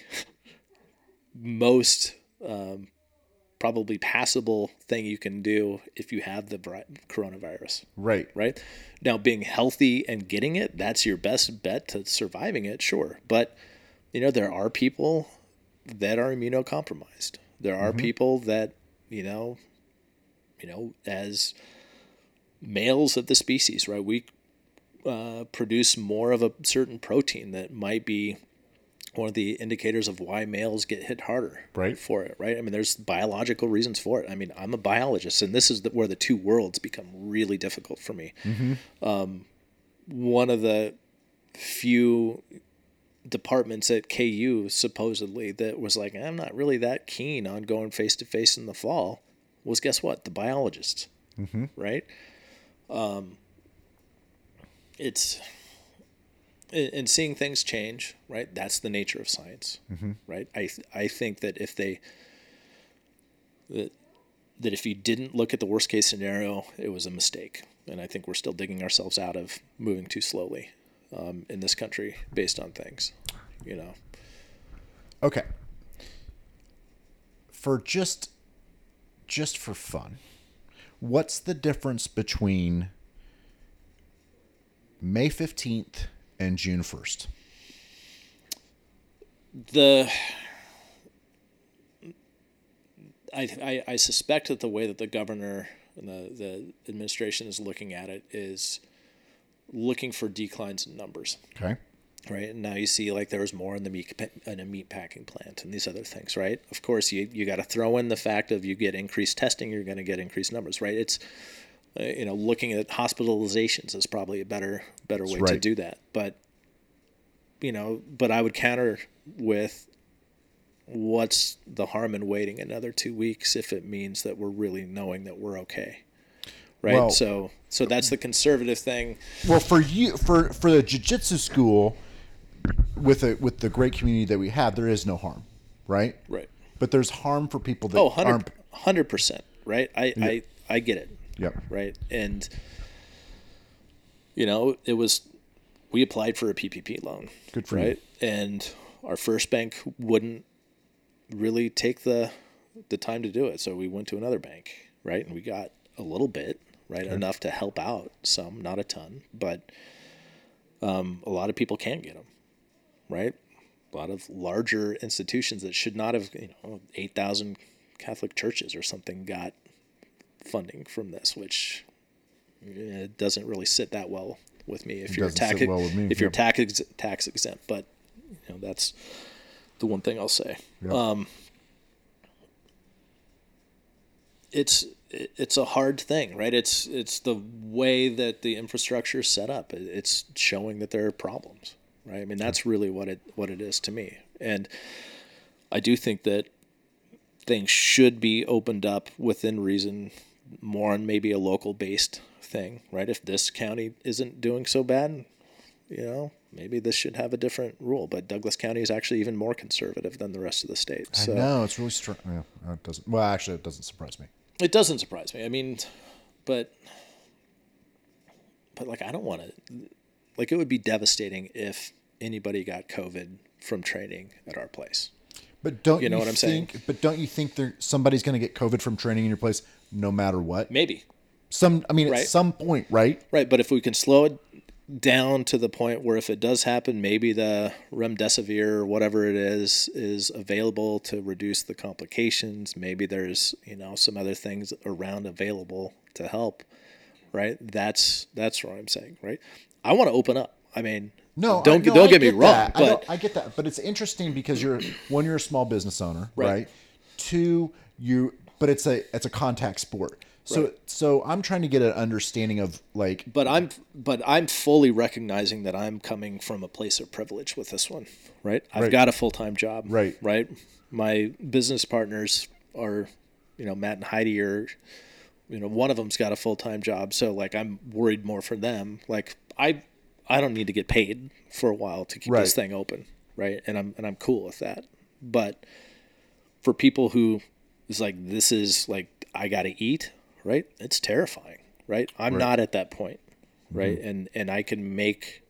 most um, probably passable thing you can do if you have the coronavirus right. right? Now, being healthy and getting it, that's your best bet to surviving it, sure. But, you know, there are people that are immunocompromised. There are people that, you know, you know, as males of the species, right, we uh, produce more of a certain protein that might be one of the indicators of why males get hit harder Right. for it, right? I mean, there's biological reasons for it. I mean, I'm a biologist, and this is the, where the two worlds become really difficult for me. Um, one of the few departments at KU supposedly that was like, I'm not really that keen on going face to face in the fall was guess what? The biologists, right? Um, it's and seeing things change, right? That's the nature of science, right? I I think that if they that that if you didn't look at the worst case scenario, it was a mistake, and I think we're still digging ourselves out of moving too slowly um, in this country based on things, you know. Okay. For just just for fun, what's the difference between May 15th and June 1st? the I, I, I suspect that the way that the governor and the, the administration is looking at it is looking for declines in numbers, Okay. right? And now you see like there was more in the meat in a meat packing plant and these other things, right? Of course, you you got to throw in the fact of you get increased testing, you're going to get increased numbers, right? It's uh, you know looking at hospitalizations is probably a better better way to do that, but you know, but I would counter with what's the harm in waiting another two weeks if it means that we're really knowing that we're okay right? Well- so so that's the conservative thing. Well, for you for for the jiu-jitsu school with a with the great community that we have, there is no harm, right? right. But there's harm for people that oh 100 aren't 100% right? I i i get it Yep. right? And you know it was we applied for a ppp loan. Good for you. and our first bank wouldn't really take the the time to do it. So we went to another bank right? And we got a little bit right enough to help out some not a ton but um, a lot of people can't get them right? A lot of larger institutions that should not have you know 8000 catholic churches or something got funding from this which eh, doesn't really sit that well with me if It you're tax well with me, if you're tax ex- tax exempt but you know that's the one thing I'll say Yep. um it's it's a hard thing, right? It's it's the way that the infrastructure is set up. It's showing that there are problems, right? I mean, that's really what it what it is to me. And I do think that things should be opened up within reason, more on maybe a local based thing, right? If this county isn't doing so bad, you know, maybe this should have a different rule. But Douglas County is actually even more conservative than the rest of the state. So I know it's really strong. Yeah, it doesn't. Well, actually, it doesn't surprise me. It doesn't surprise me. I mean, but but like I don't want to. Like it would be devastating if anybody got COVID from training at our place. But don't You know what I'm saying? But don't you think there somebody's going to get COVID from training in your place, no matter what? Maybe Some, I mean, Right. at some point, right? right, but if we can slow it down to the point where if it does happen, maybe the remdesivir or whatever it is is available to reduce the complications. Maybe there's you know some other things around available to help. Right. That's that's what I'm saying. Right. I want to open up. I mean, No, don't I, no, don't I get me wrong, that. I, but don't- I get that. But it's interesting because you're one, you're a small business owner, right? Right. Two, you, but it's a it's a contact sport. So Right. so I'm trying to get an understanding of like but I'm but I'm fully recognizing that I'm coming from a place of privilege with this one, right? I've Right. got a full time job, Right. Right. My business partners are, you know, Matt and Heidi are, you know, one of them's got a full time job, so like I'm worried more for them. Like I, I don't need to get paid for a while to keep Right. this thing open, right? And I'm and I'm cool with that. But for people who is like this is like I got to eat, right? It's terrifying, right? I'm not at that point, right? Mm-hmm. And and I can make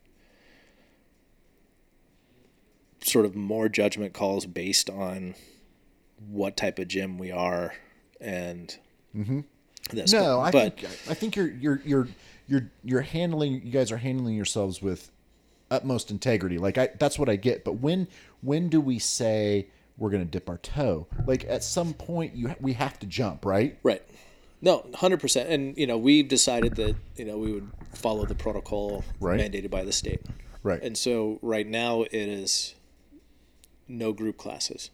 sort of more judgment calls based on what type of gym we are and mm-hmm. this. no, I but think I think you're you're you're you're you're handling you guys are handling yourselves with utmost integrity. Like I that's what I get. But when when do we say we're going to dip our toe? Like at some point you we have to jump, right? Right. No, hundred percent. And you know, we've decided that you know we would follow the protocol Right. mandated by the state. Right. And so right now it is no group classes,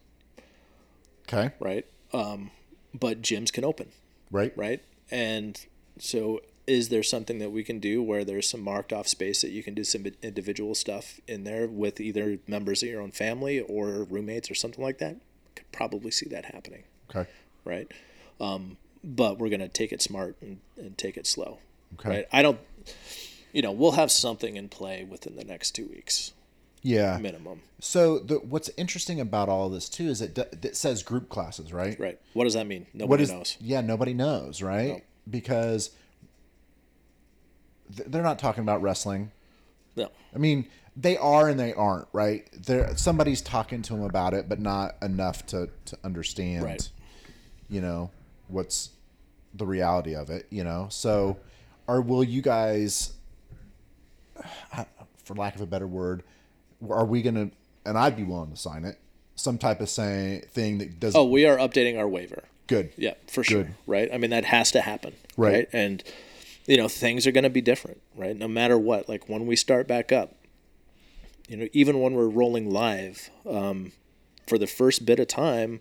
Okay. right? Um, but gyms can open, Right. right? And so is there something that we can do where there's some marked off space that you can do some individual stuff in there with either members of your own family or roommates or something like that? Could probably see that happening Okay. right? Um, but we're gonna take it smart and, and take it slow. Okay. Right? I don't. You know, we'll have something in play within the next two weeks Yeah. minimum. So the what's interesting about all of this too is it d- it says group classes, right? Right. What does that mean? Nobody is knows. yeah? Nobody knows, right? No. Because they're not talking about wrestling. No. I mean, they are and they aren't, right? There somebody's talking to them about it, but not enough to to understand. Right. You know what's the reality of it. You know, so or will you guys, for lack of a better word, are we gonna? And I'd be willing to sign it. Some type of say thing that does Oh, we are updating our waiver. good. Yeah, for sure. Good. Right. I mean, that has to happen. Right. And you know, things are going to be different, right? No matter what. Like when we start back up, you know, even when we're rolling live, um, for the first bit of time,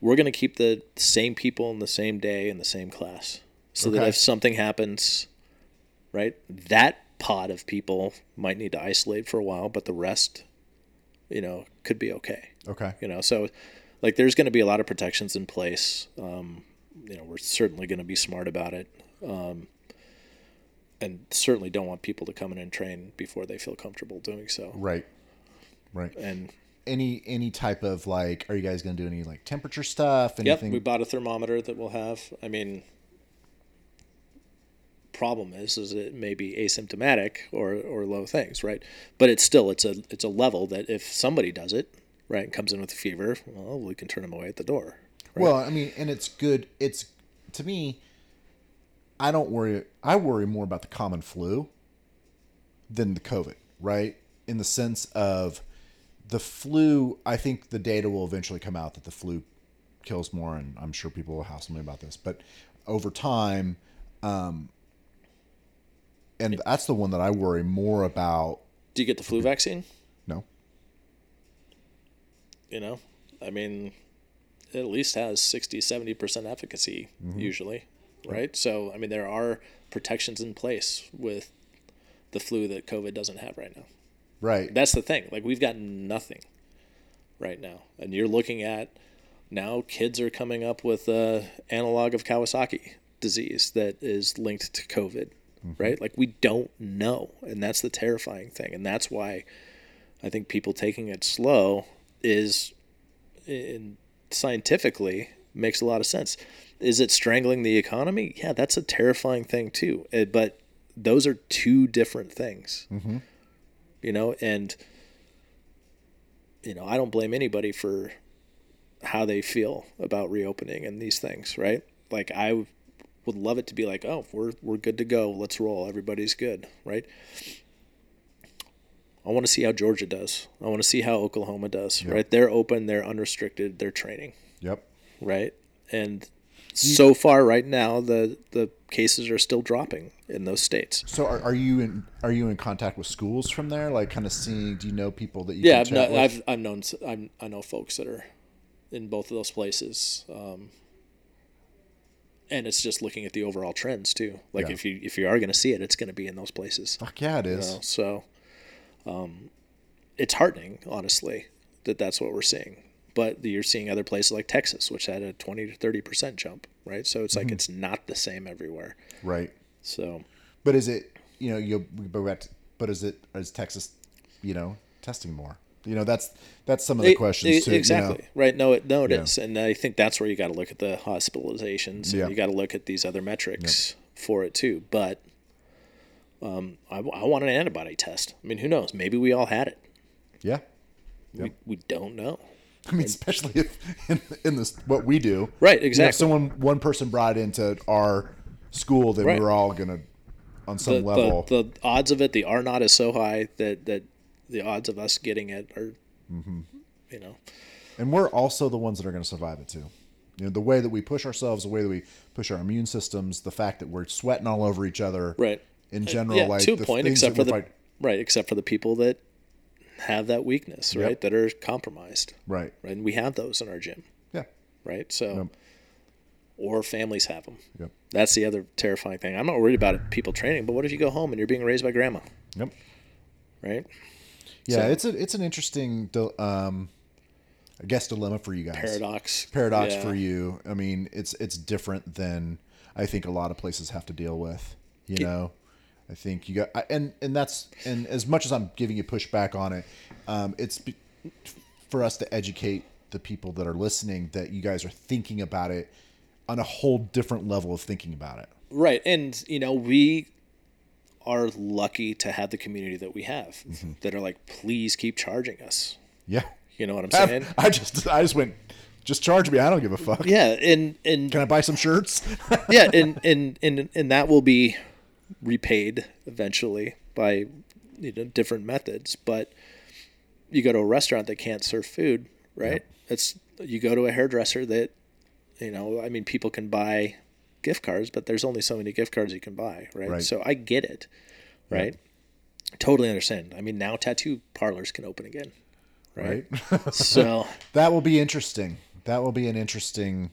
we're going to keep the same people in the same day in the same class, so that if something happens, right, that pod of people might need to isolate for a while, but the rest, you know, could be okay Okay. you know so like there's going to be a lot of protections in place um, you know we're certainly going to be smart about it um, and certainly don't want people to come in and train before they feel comfortable doing so Right. Right. and Any any type of like, are you guys gonna do any like temperature stuff? yep we bought a thermometer that we'll have i mean problem is is it may be asymptomatic or or low things right but it's still it's a it's a level that if somebody does it right and comes in with a fever well we can turn them away at the door right? Well, I mean, and it's good. It's to me. I don't worry. I worry more about the common flu than the COVID, right? In the sense of the flu, I think the data will eventually come out that the flu kills more, and I'm sure people will hassle me about this. But over time, um, and that's the one that I worry more about. do you get the flu vaccine No, you know i mean it at least has 60, 70% efficacy usually, right? So, I mean, there are protections in place with the flu that COVID doesn't have right now. Right. That's the thing. Like, we've got nothing right now. And you're looking at now kids are coming up with a analog of Kawasaki disease that is linked to COVID, mm-hmm. right? Like, we don't know. And that's the terrifying thing. And that's why I think people taking it slow is in scientifically makes a lot of sense. Is it strangling the economy? Yeah, that's a terrifying thing too. Uh, But those are two different things. Mm-hmm. You know, and you know, I don't blame anybody for how they feel about reopening and these things, right? Like I would love it to be like, oh, we're we're good to go. Let's roll. Everybody's good, right? I want to see how Georgia does. I want to see how Oklahoma does, Yep. right? They're open, they're unrestricted, they're training, Yep. right? And so far right now the the cases are still dropping in those states. So are, are you in are you in contact with schools from there? Like kind of seeing do you know people that you Yeah, can I've, chat kno- with? I've I've known s- I'm, I know folks that are in both of those places, um, and it's just looking at the overall trends too. Like Yeah. if you if you are going to see it, it's going to be in those places. Fuck yeah, it is. you know? So, um, it's heartening, honestly, that that's what we're seeing. But you're seeing other places like Texas, which had a twenty to thirty percent jump, right? So it's Mm-hmm. like it's not the same everywhere. Right. So But is it you know you but but is it is Texas you know testing more? You know that's that's some of the It- questions it- too. you know? Exactly. Right. No, it no, it is, Yeah. and I think that's where you got to look at the hospitalizations. Yeah. You got to look at these other metrics for it too. But um, I, I want an antibody test. I mean, who knows? Maybe we all had it. Yeah. We, we don't know. I mean, especially if in, in this what we do. Right. You know, if Exactly. someone one person brought it into our school, then Right. we're all gonna on some the, level. the, the odds of it, the R naught is so high that that the odds of us getting it are, Mm-hmm. you know, and we're also the ones that are going to survive it too. You know, the way that we push ourselves, the way that we push our immune systems, the fact that we're sweating all over each other. right. In general, yeah, like to a the point, except for the fight- right, except for the people that have that weakness, Yep. right, that are compromised, right. right, and we have those in our gym. Yeah. right? So, Yep. or families have them. Yep. That's the other terrifying thing. I'm not worried about it, people training, but what if you go home and you're being raised by grandma, Yep. right? Yeah, So- it's a it's an interesting, um, I guess, dilemma for you guys. Paradox. Paradox Yeah. for you. I mean, it's it's different than I think a lot of places have to deal with. You know, I think you got I- and and that's and as much as I'm giving you pushback on it, um, it's be, for us to educate the people that are listening that you guys are thinking about it on a whole different level of thinking about it. Right, and you know we are lucky to have the community that we have Mm-hmm. that are like, please keep charging us. Yeah. You know what I'm saying? I just I just went just charge me. I don't give a fuck. yeah, and and Can I buy some shirts? yeah, and, and and and that will be repaid eventually by you know different methods. But you go to a restaurant that can't serve food, right? It's you go to a hairdresser that you know. I mean, people can buy gift cards, but there's only so many gift cards you can buy, right? Right. So I get it, right? Totally understand. I mean, now tattoo parlors can open again, right? right? so That will be interesting. That will be an interesting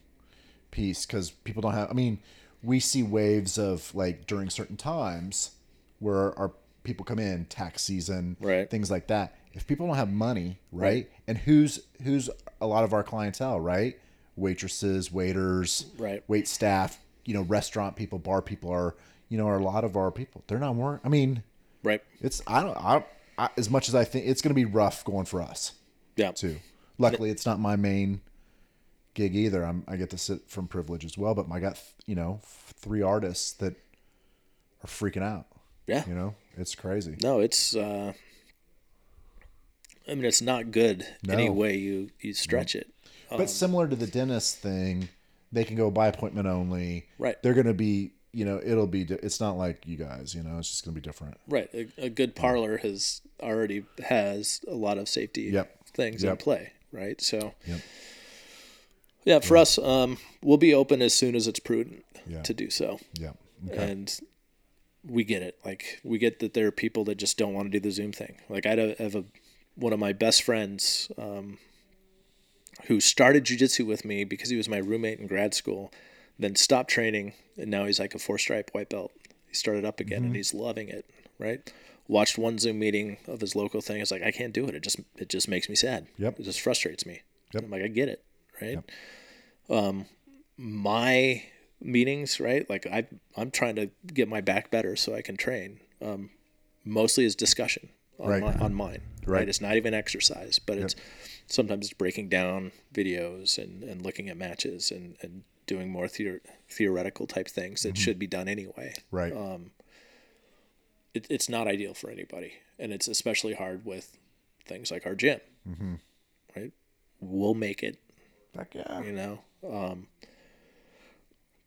piece because people don't have. I mean, we see waves of like during certain times where our people come in, tax season, Right. Things like that. If people don't have money, right? And who's who's a lot of our clientele, right? Waitresses, waiters, Right. wait staff, you know, restaurant people, bar people are, you know, are a lot of our people. They're not work. I mean, right, it's I don't I, I as much as I think it's going to be rough going for us yeah, too. Luckily, it's not my main gig either. I'm I get to sit from privilege as well, but I got you know three artists that are freaking out. yeah. You know, it's crazy. No, it's. Uh, I mean, it's not good any way you you stretch it. But similar to the dentist thing, they can go by appointment only. Right. They're going to be you know it'll be it's not like you guys. You know, it's just going to be different. Right, a, a good parlor has already has a lot of safety Yep. things in play. Right, so Yep. Yeah, for us, um, we'll be open as soon as it's prudent Yeah. to do so, Yeah. Okay. and we get it. Like we get that there are people that just don't want to do the Zoom thing. Like I have a, one of my best friends. Um, who started jujitsu with me because he was my roommate in grad school, then stopped training, and now he's like a four stripe white belt. He started up again, and he's loving it. Right? Watched one Zoom meeting of his local thing. It's like I can't do it. It just it just makes me sad. Yep. It just frustrates me. Yep. I'm like I get it. Right. Um, my meetings, right? Like I I'm trying to get my back better so I can train. Um, mostly is discussion on Right. my, on mine. Right. Right. It's not even exercise, but it's sometimes it's breaking down videos and, and looking at matches and, and doing more theor- theoretical type things that should be done anyway. Right. It, it's not ideal for anybody, and it's especially hard with things like our gym. Right. We'll make it Heck yeah. you know um,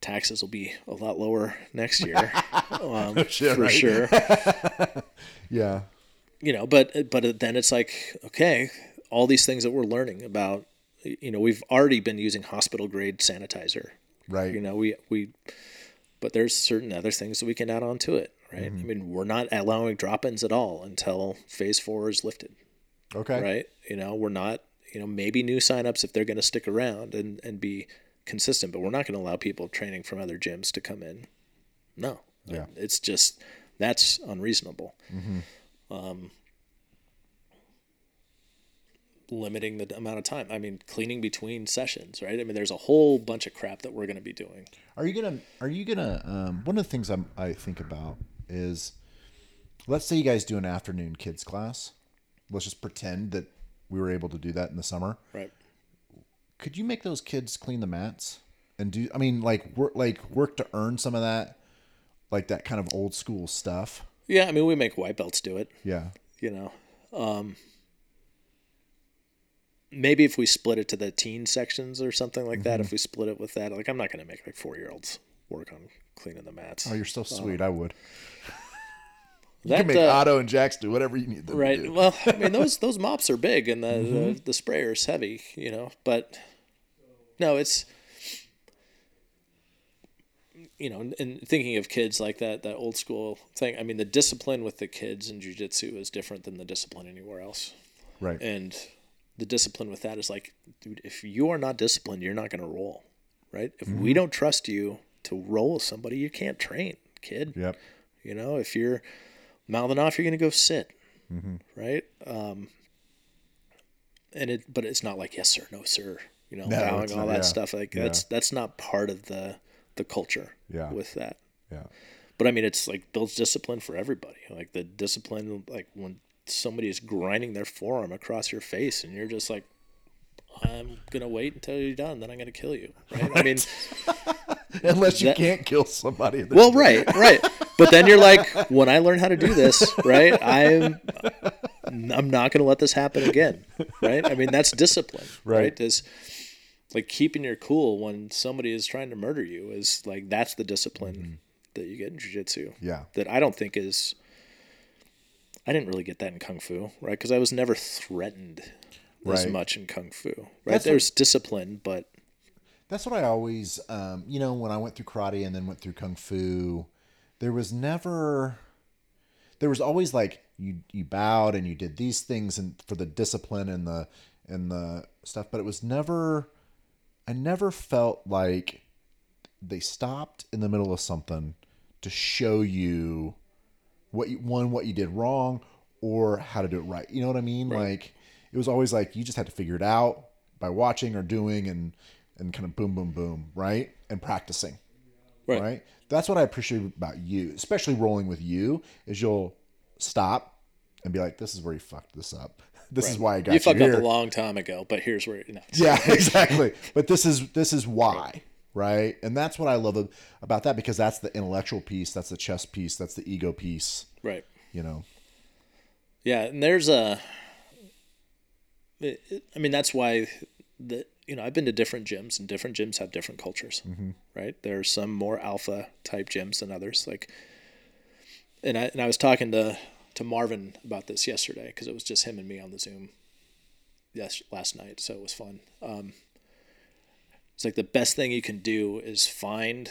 taxes will be a lot lower next year um, Shit, for right? sure Yeah. you know but but then it's like okay all these things that we're learning about you know we've already been using hospital grade sanitizer Right. you know we we but there's certain other things that we can add on to it right i mean we're not allowing drop-ins at all until phase four is lifted Okay. right? You know, we're not, you know, maybe new signups if they're going to stick around and, and be consistent, but we're not going to allow people training from other gyms to come in. No. Yeah. It's just, that's unreasonable. Um, limiting the amount of time. I mean, cleaning between sessions, right? I mean, there's a whole bunch of crap that we're going to be doing. Are you gonna? Are you gonna? Um, one of the things I'm, I think about is, let's say you guys do an afternoon kids class. Let's just pretend that we were able to do that in the summer. Right. Could you make those kids clean the mats and do? I mean, like work, like work to earn some of that, like that kind of old school stuff. Yeah. I mean, we make white belts do it, Yeah. you know. Um, maybe if we split it to the teen sections or something like that, if we split it with that, like I'm not going to make like four year olds work on cleaning the mats. Oh, you're so sweet. I would. You that, can make uh, Otto and Jax do whatever you need them right. to do. Right. Well, I mean those those mops are big and the, the the sprayer's heavy, you know. But no, it's you know, and, thinking of kids like that that old school thing. I mean, the discipline with the kids in jujitsu is different than the discipline anywhere else. Right. And the discipline with that is like, dude, if you are not disciplined, you're not going to roll, right? If we don't trust you to roll with somebody, you can't train, kid. Yep. You know, if you're mouthing off, you're going to go sit, right? Um, and it, but it's not like yes sir, no sir, you know, No, bowing all not- that yeah, stuff. Like yeah. that's that's not part of the the culture. Yeah. With that, Yeah. but I mean, it's like builds discipline for everybody. Like the discipline, like when somebody is grinding their forearm across your face, and you're just like, I'm gonna wait until you're done, then I'm gonna kill you. Right? I mean, Unless you That- can't kill somebody. well, right, right. But then you're like, when I learn how to do this, right? I'm, I'm not gonna let this happen again. Right? I mean, that's discipline. Right. Right? This, like keeping your cool when somebody is trying to murder you is like that's the discipline that you get in jujitsu. Yeah. that I don't think is. I didn't really get that in kung fu, right? Because I was never threatened as much in kung fu, right? That's what- There's discipline, but That's what I always, um, you know, when I went through karate and then went through kung fu, there was never, there was always like you you bowed and you did these things and for the discipline and the and the stuff, but it was never, I never felt like they stopped in the middle of something to show you what you one what you did wrong or how to do it right. You know what I mean? Like it was always like you just had to figure it out by watching or doing and and kind of boom boom boom, right? And practicing. Right, Right? That's what I appreciate about you, especially rolling with you, is you'll stop and be like, This is where you fucked this up. This is why I got you you, fucked here. up a long time ago. But here's where you know. Yeah, exactly. but this is this is why, right? And that's what I love about that because that's the intellectual piece, that's the chess piece, that's the ego piece. Right. You know. Yeah, and there's a. I mean, that's why the you know I've been to different gyms, and different gyms have different cultures, right? There are some more alpha type gyms than others. Like, and I and I was talking to to Marvin about this yesterday because it was just him and me on the Zoom. Yes, last night, so it was fun. Um, it's like the best thing you can do is find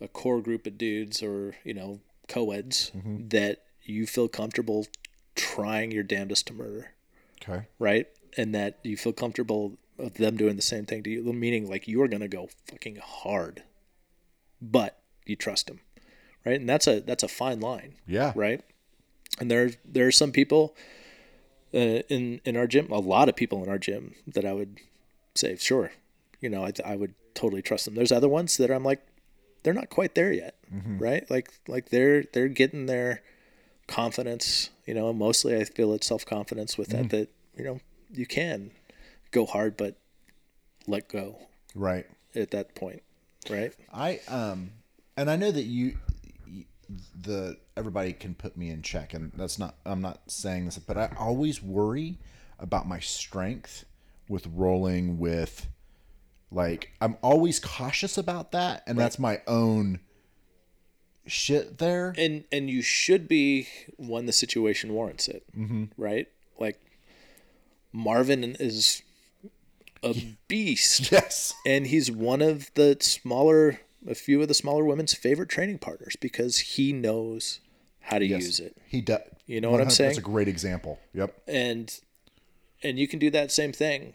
a core group of dudes or you know co-eds that you feel comfortable trying your damnedest to murder Okay. right and that you feel comfortable of them doing the same thing to you. Meaning, like you're gonna go fucking hard, but you trust them, right? And that's a that's a fine line, Yeah. right? And there there are some people uh, in in our gym, a lot of people in our gym that I would say, sure, you know, I I would totally trust them. There's other ones that I'm like, they're not quite there yet, right? Like like they're they're getting their confidence. You know, mostly I feel it's self confidence with that that you know you can go hard, but let go Right. at that point, right? I um, and I know that you, the everybody can put me in check, and that's not. I'm not saying this, but I always worry about my strength with rolling with, like I'm always cautious about that, and that's my own shit there. and and you should be when the situation warrants it, mm-hmm. right? Like Marvin is a beast, Yes. and he's one of the smaller, a few of the smaller women's favorite training partners because he knows how to use it, He does. You know what I'm saying? That's a great example. Yep. and and you can do that same thing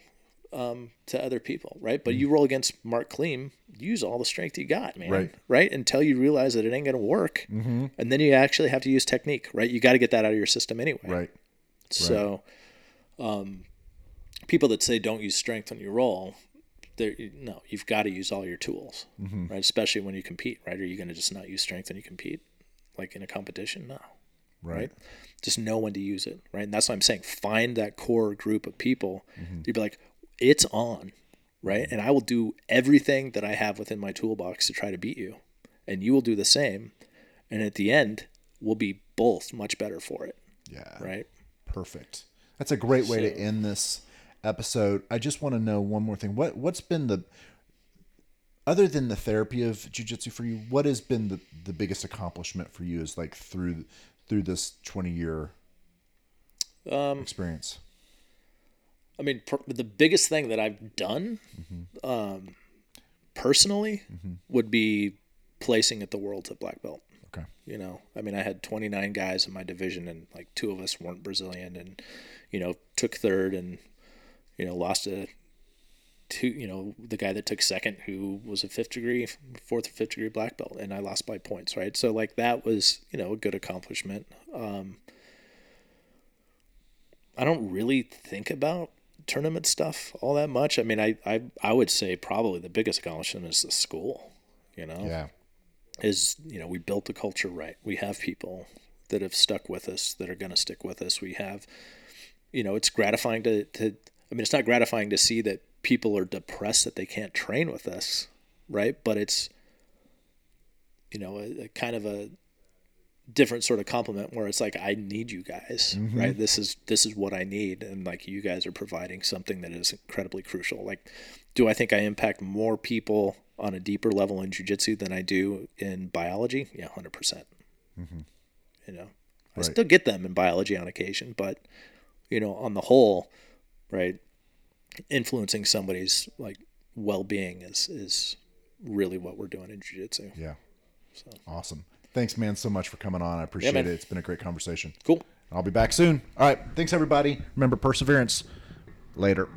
um, to other people, right? But you roll against Mark Kleem, use all the strength you got, man, Right. right? Until you realize that it ain't gonna work, mm-hmm. and then you actually have to use technique, right? You got to get that out of your system anyway. Right. So, um, people that say don't use strength when you roll, there no, you've got to use all your tools, Mm-hmm. right? Especially when you compete, right? Are you going to just not use strength when you compete, like in a competition? No, Right. right? Just know when to use it, right? And that's what I'm saying. Find that core group of people. Mm-hmm. You'd be like, it's on, right? And I will do everything that I have within my toolbox to try to beat you, and you will do the same. And at the end, we'll be both much better for it, Yeah. right? Perfect. That's a great way to end this episode. I just want to know one more thing. What what's been the other than the therapy of jujitsu for you? What has been the the biggest accomplishment for you? Is like through through this twenty year Um, experience. I mean, per- the biggest thing that I've done um, personally would be placing at the worlds at black belt. Okay. You know, I mean, I had 29 guys in my division, and like two of us weren't Brazilian, and you know, took third, and you know, lost to two. You know, the guy that took second, who was a fifth degree, fourth or fifth degree black belt, and I lost by points. Right, so like that was you know a good accomplishment. Um, I don't really think about tournament stuff all that much. I mean, I I, I would say probably the biggest accomplishment is the school. You know, Yeah. is you know we built the culture right. We have people that have stuck with us that are going to stick with us. We have, you know, it's gratifying to to. I mean, it's not gratifying to see that people are depressed that they can't train with us, right? But it's, you know, a, a kind of a different sort of compliment where it's like I need you guys, mm-hmm. right? This is this is what I need, and like you guys are providing something that is incredibly crucial. Like, do I think I impact more people on a deeper level in jujitsu than I do in biology? Yeah, hundred percent. Mm-hmm. You know, I Right. still get them in biology on occasion, but you know, on the whole, right, influencing somebody's like well-being is is really what we're doing in jiu-jitsu. Yeah. Awesome. Thanks, man, so much for coming on. I appreciate man. it. It's been a great conversation. Cool. I'll be back soon. All right. Thanks, everybody. Remember perseverance. Later.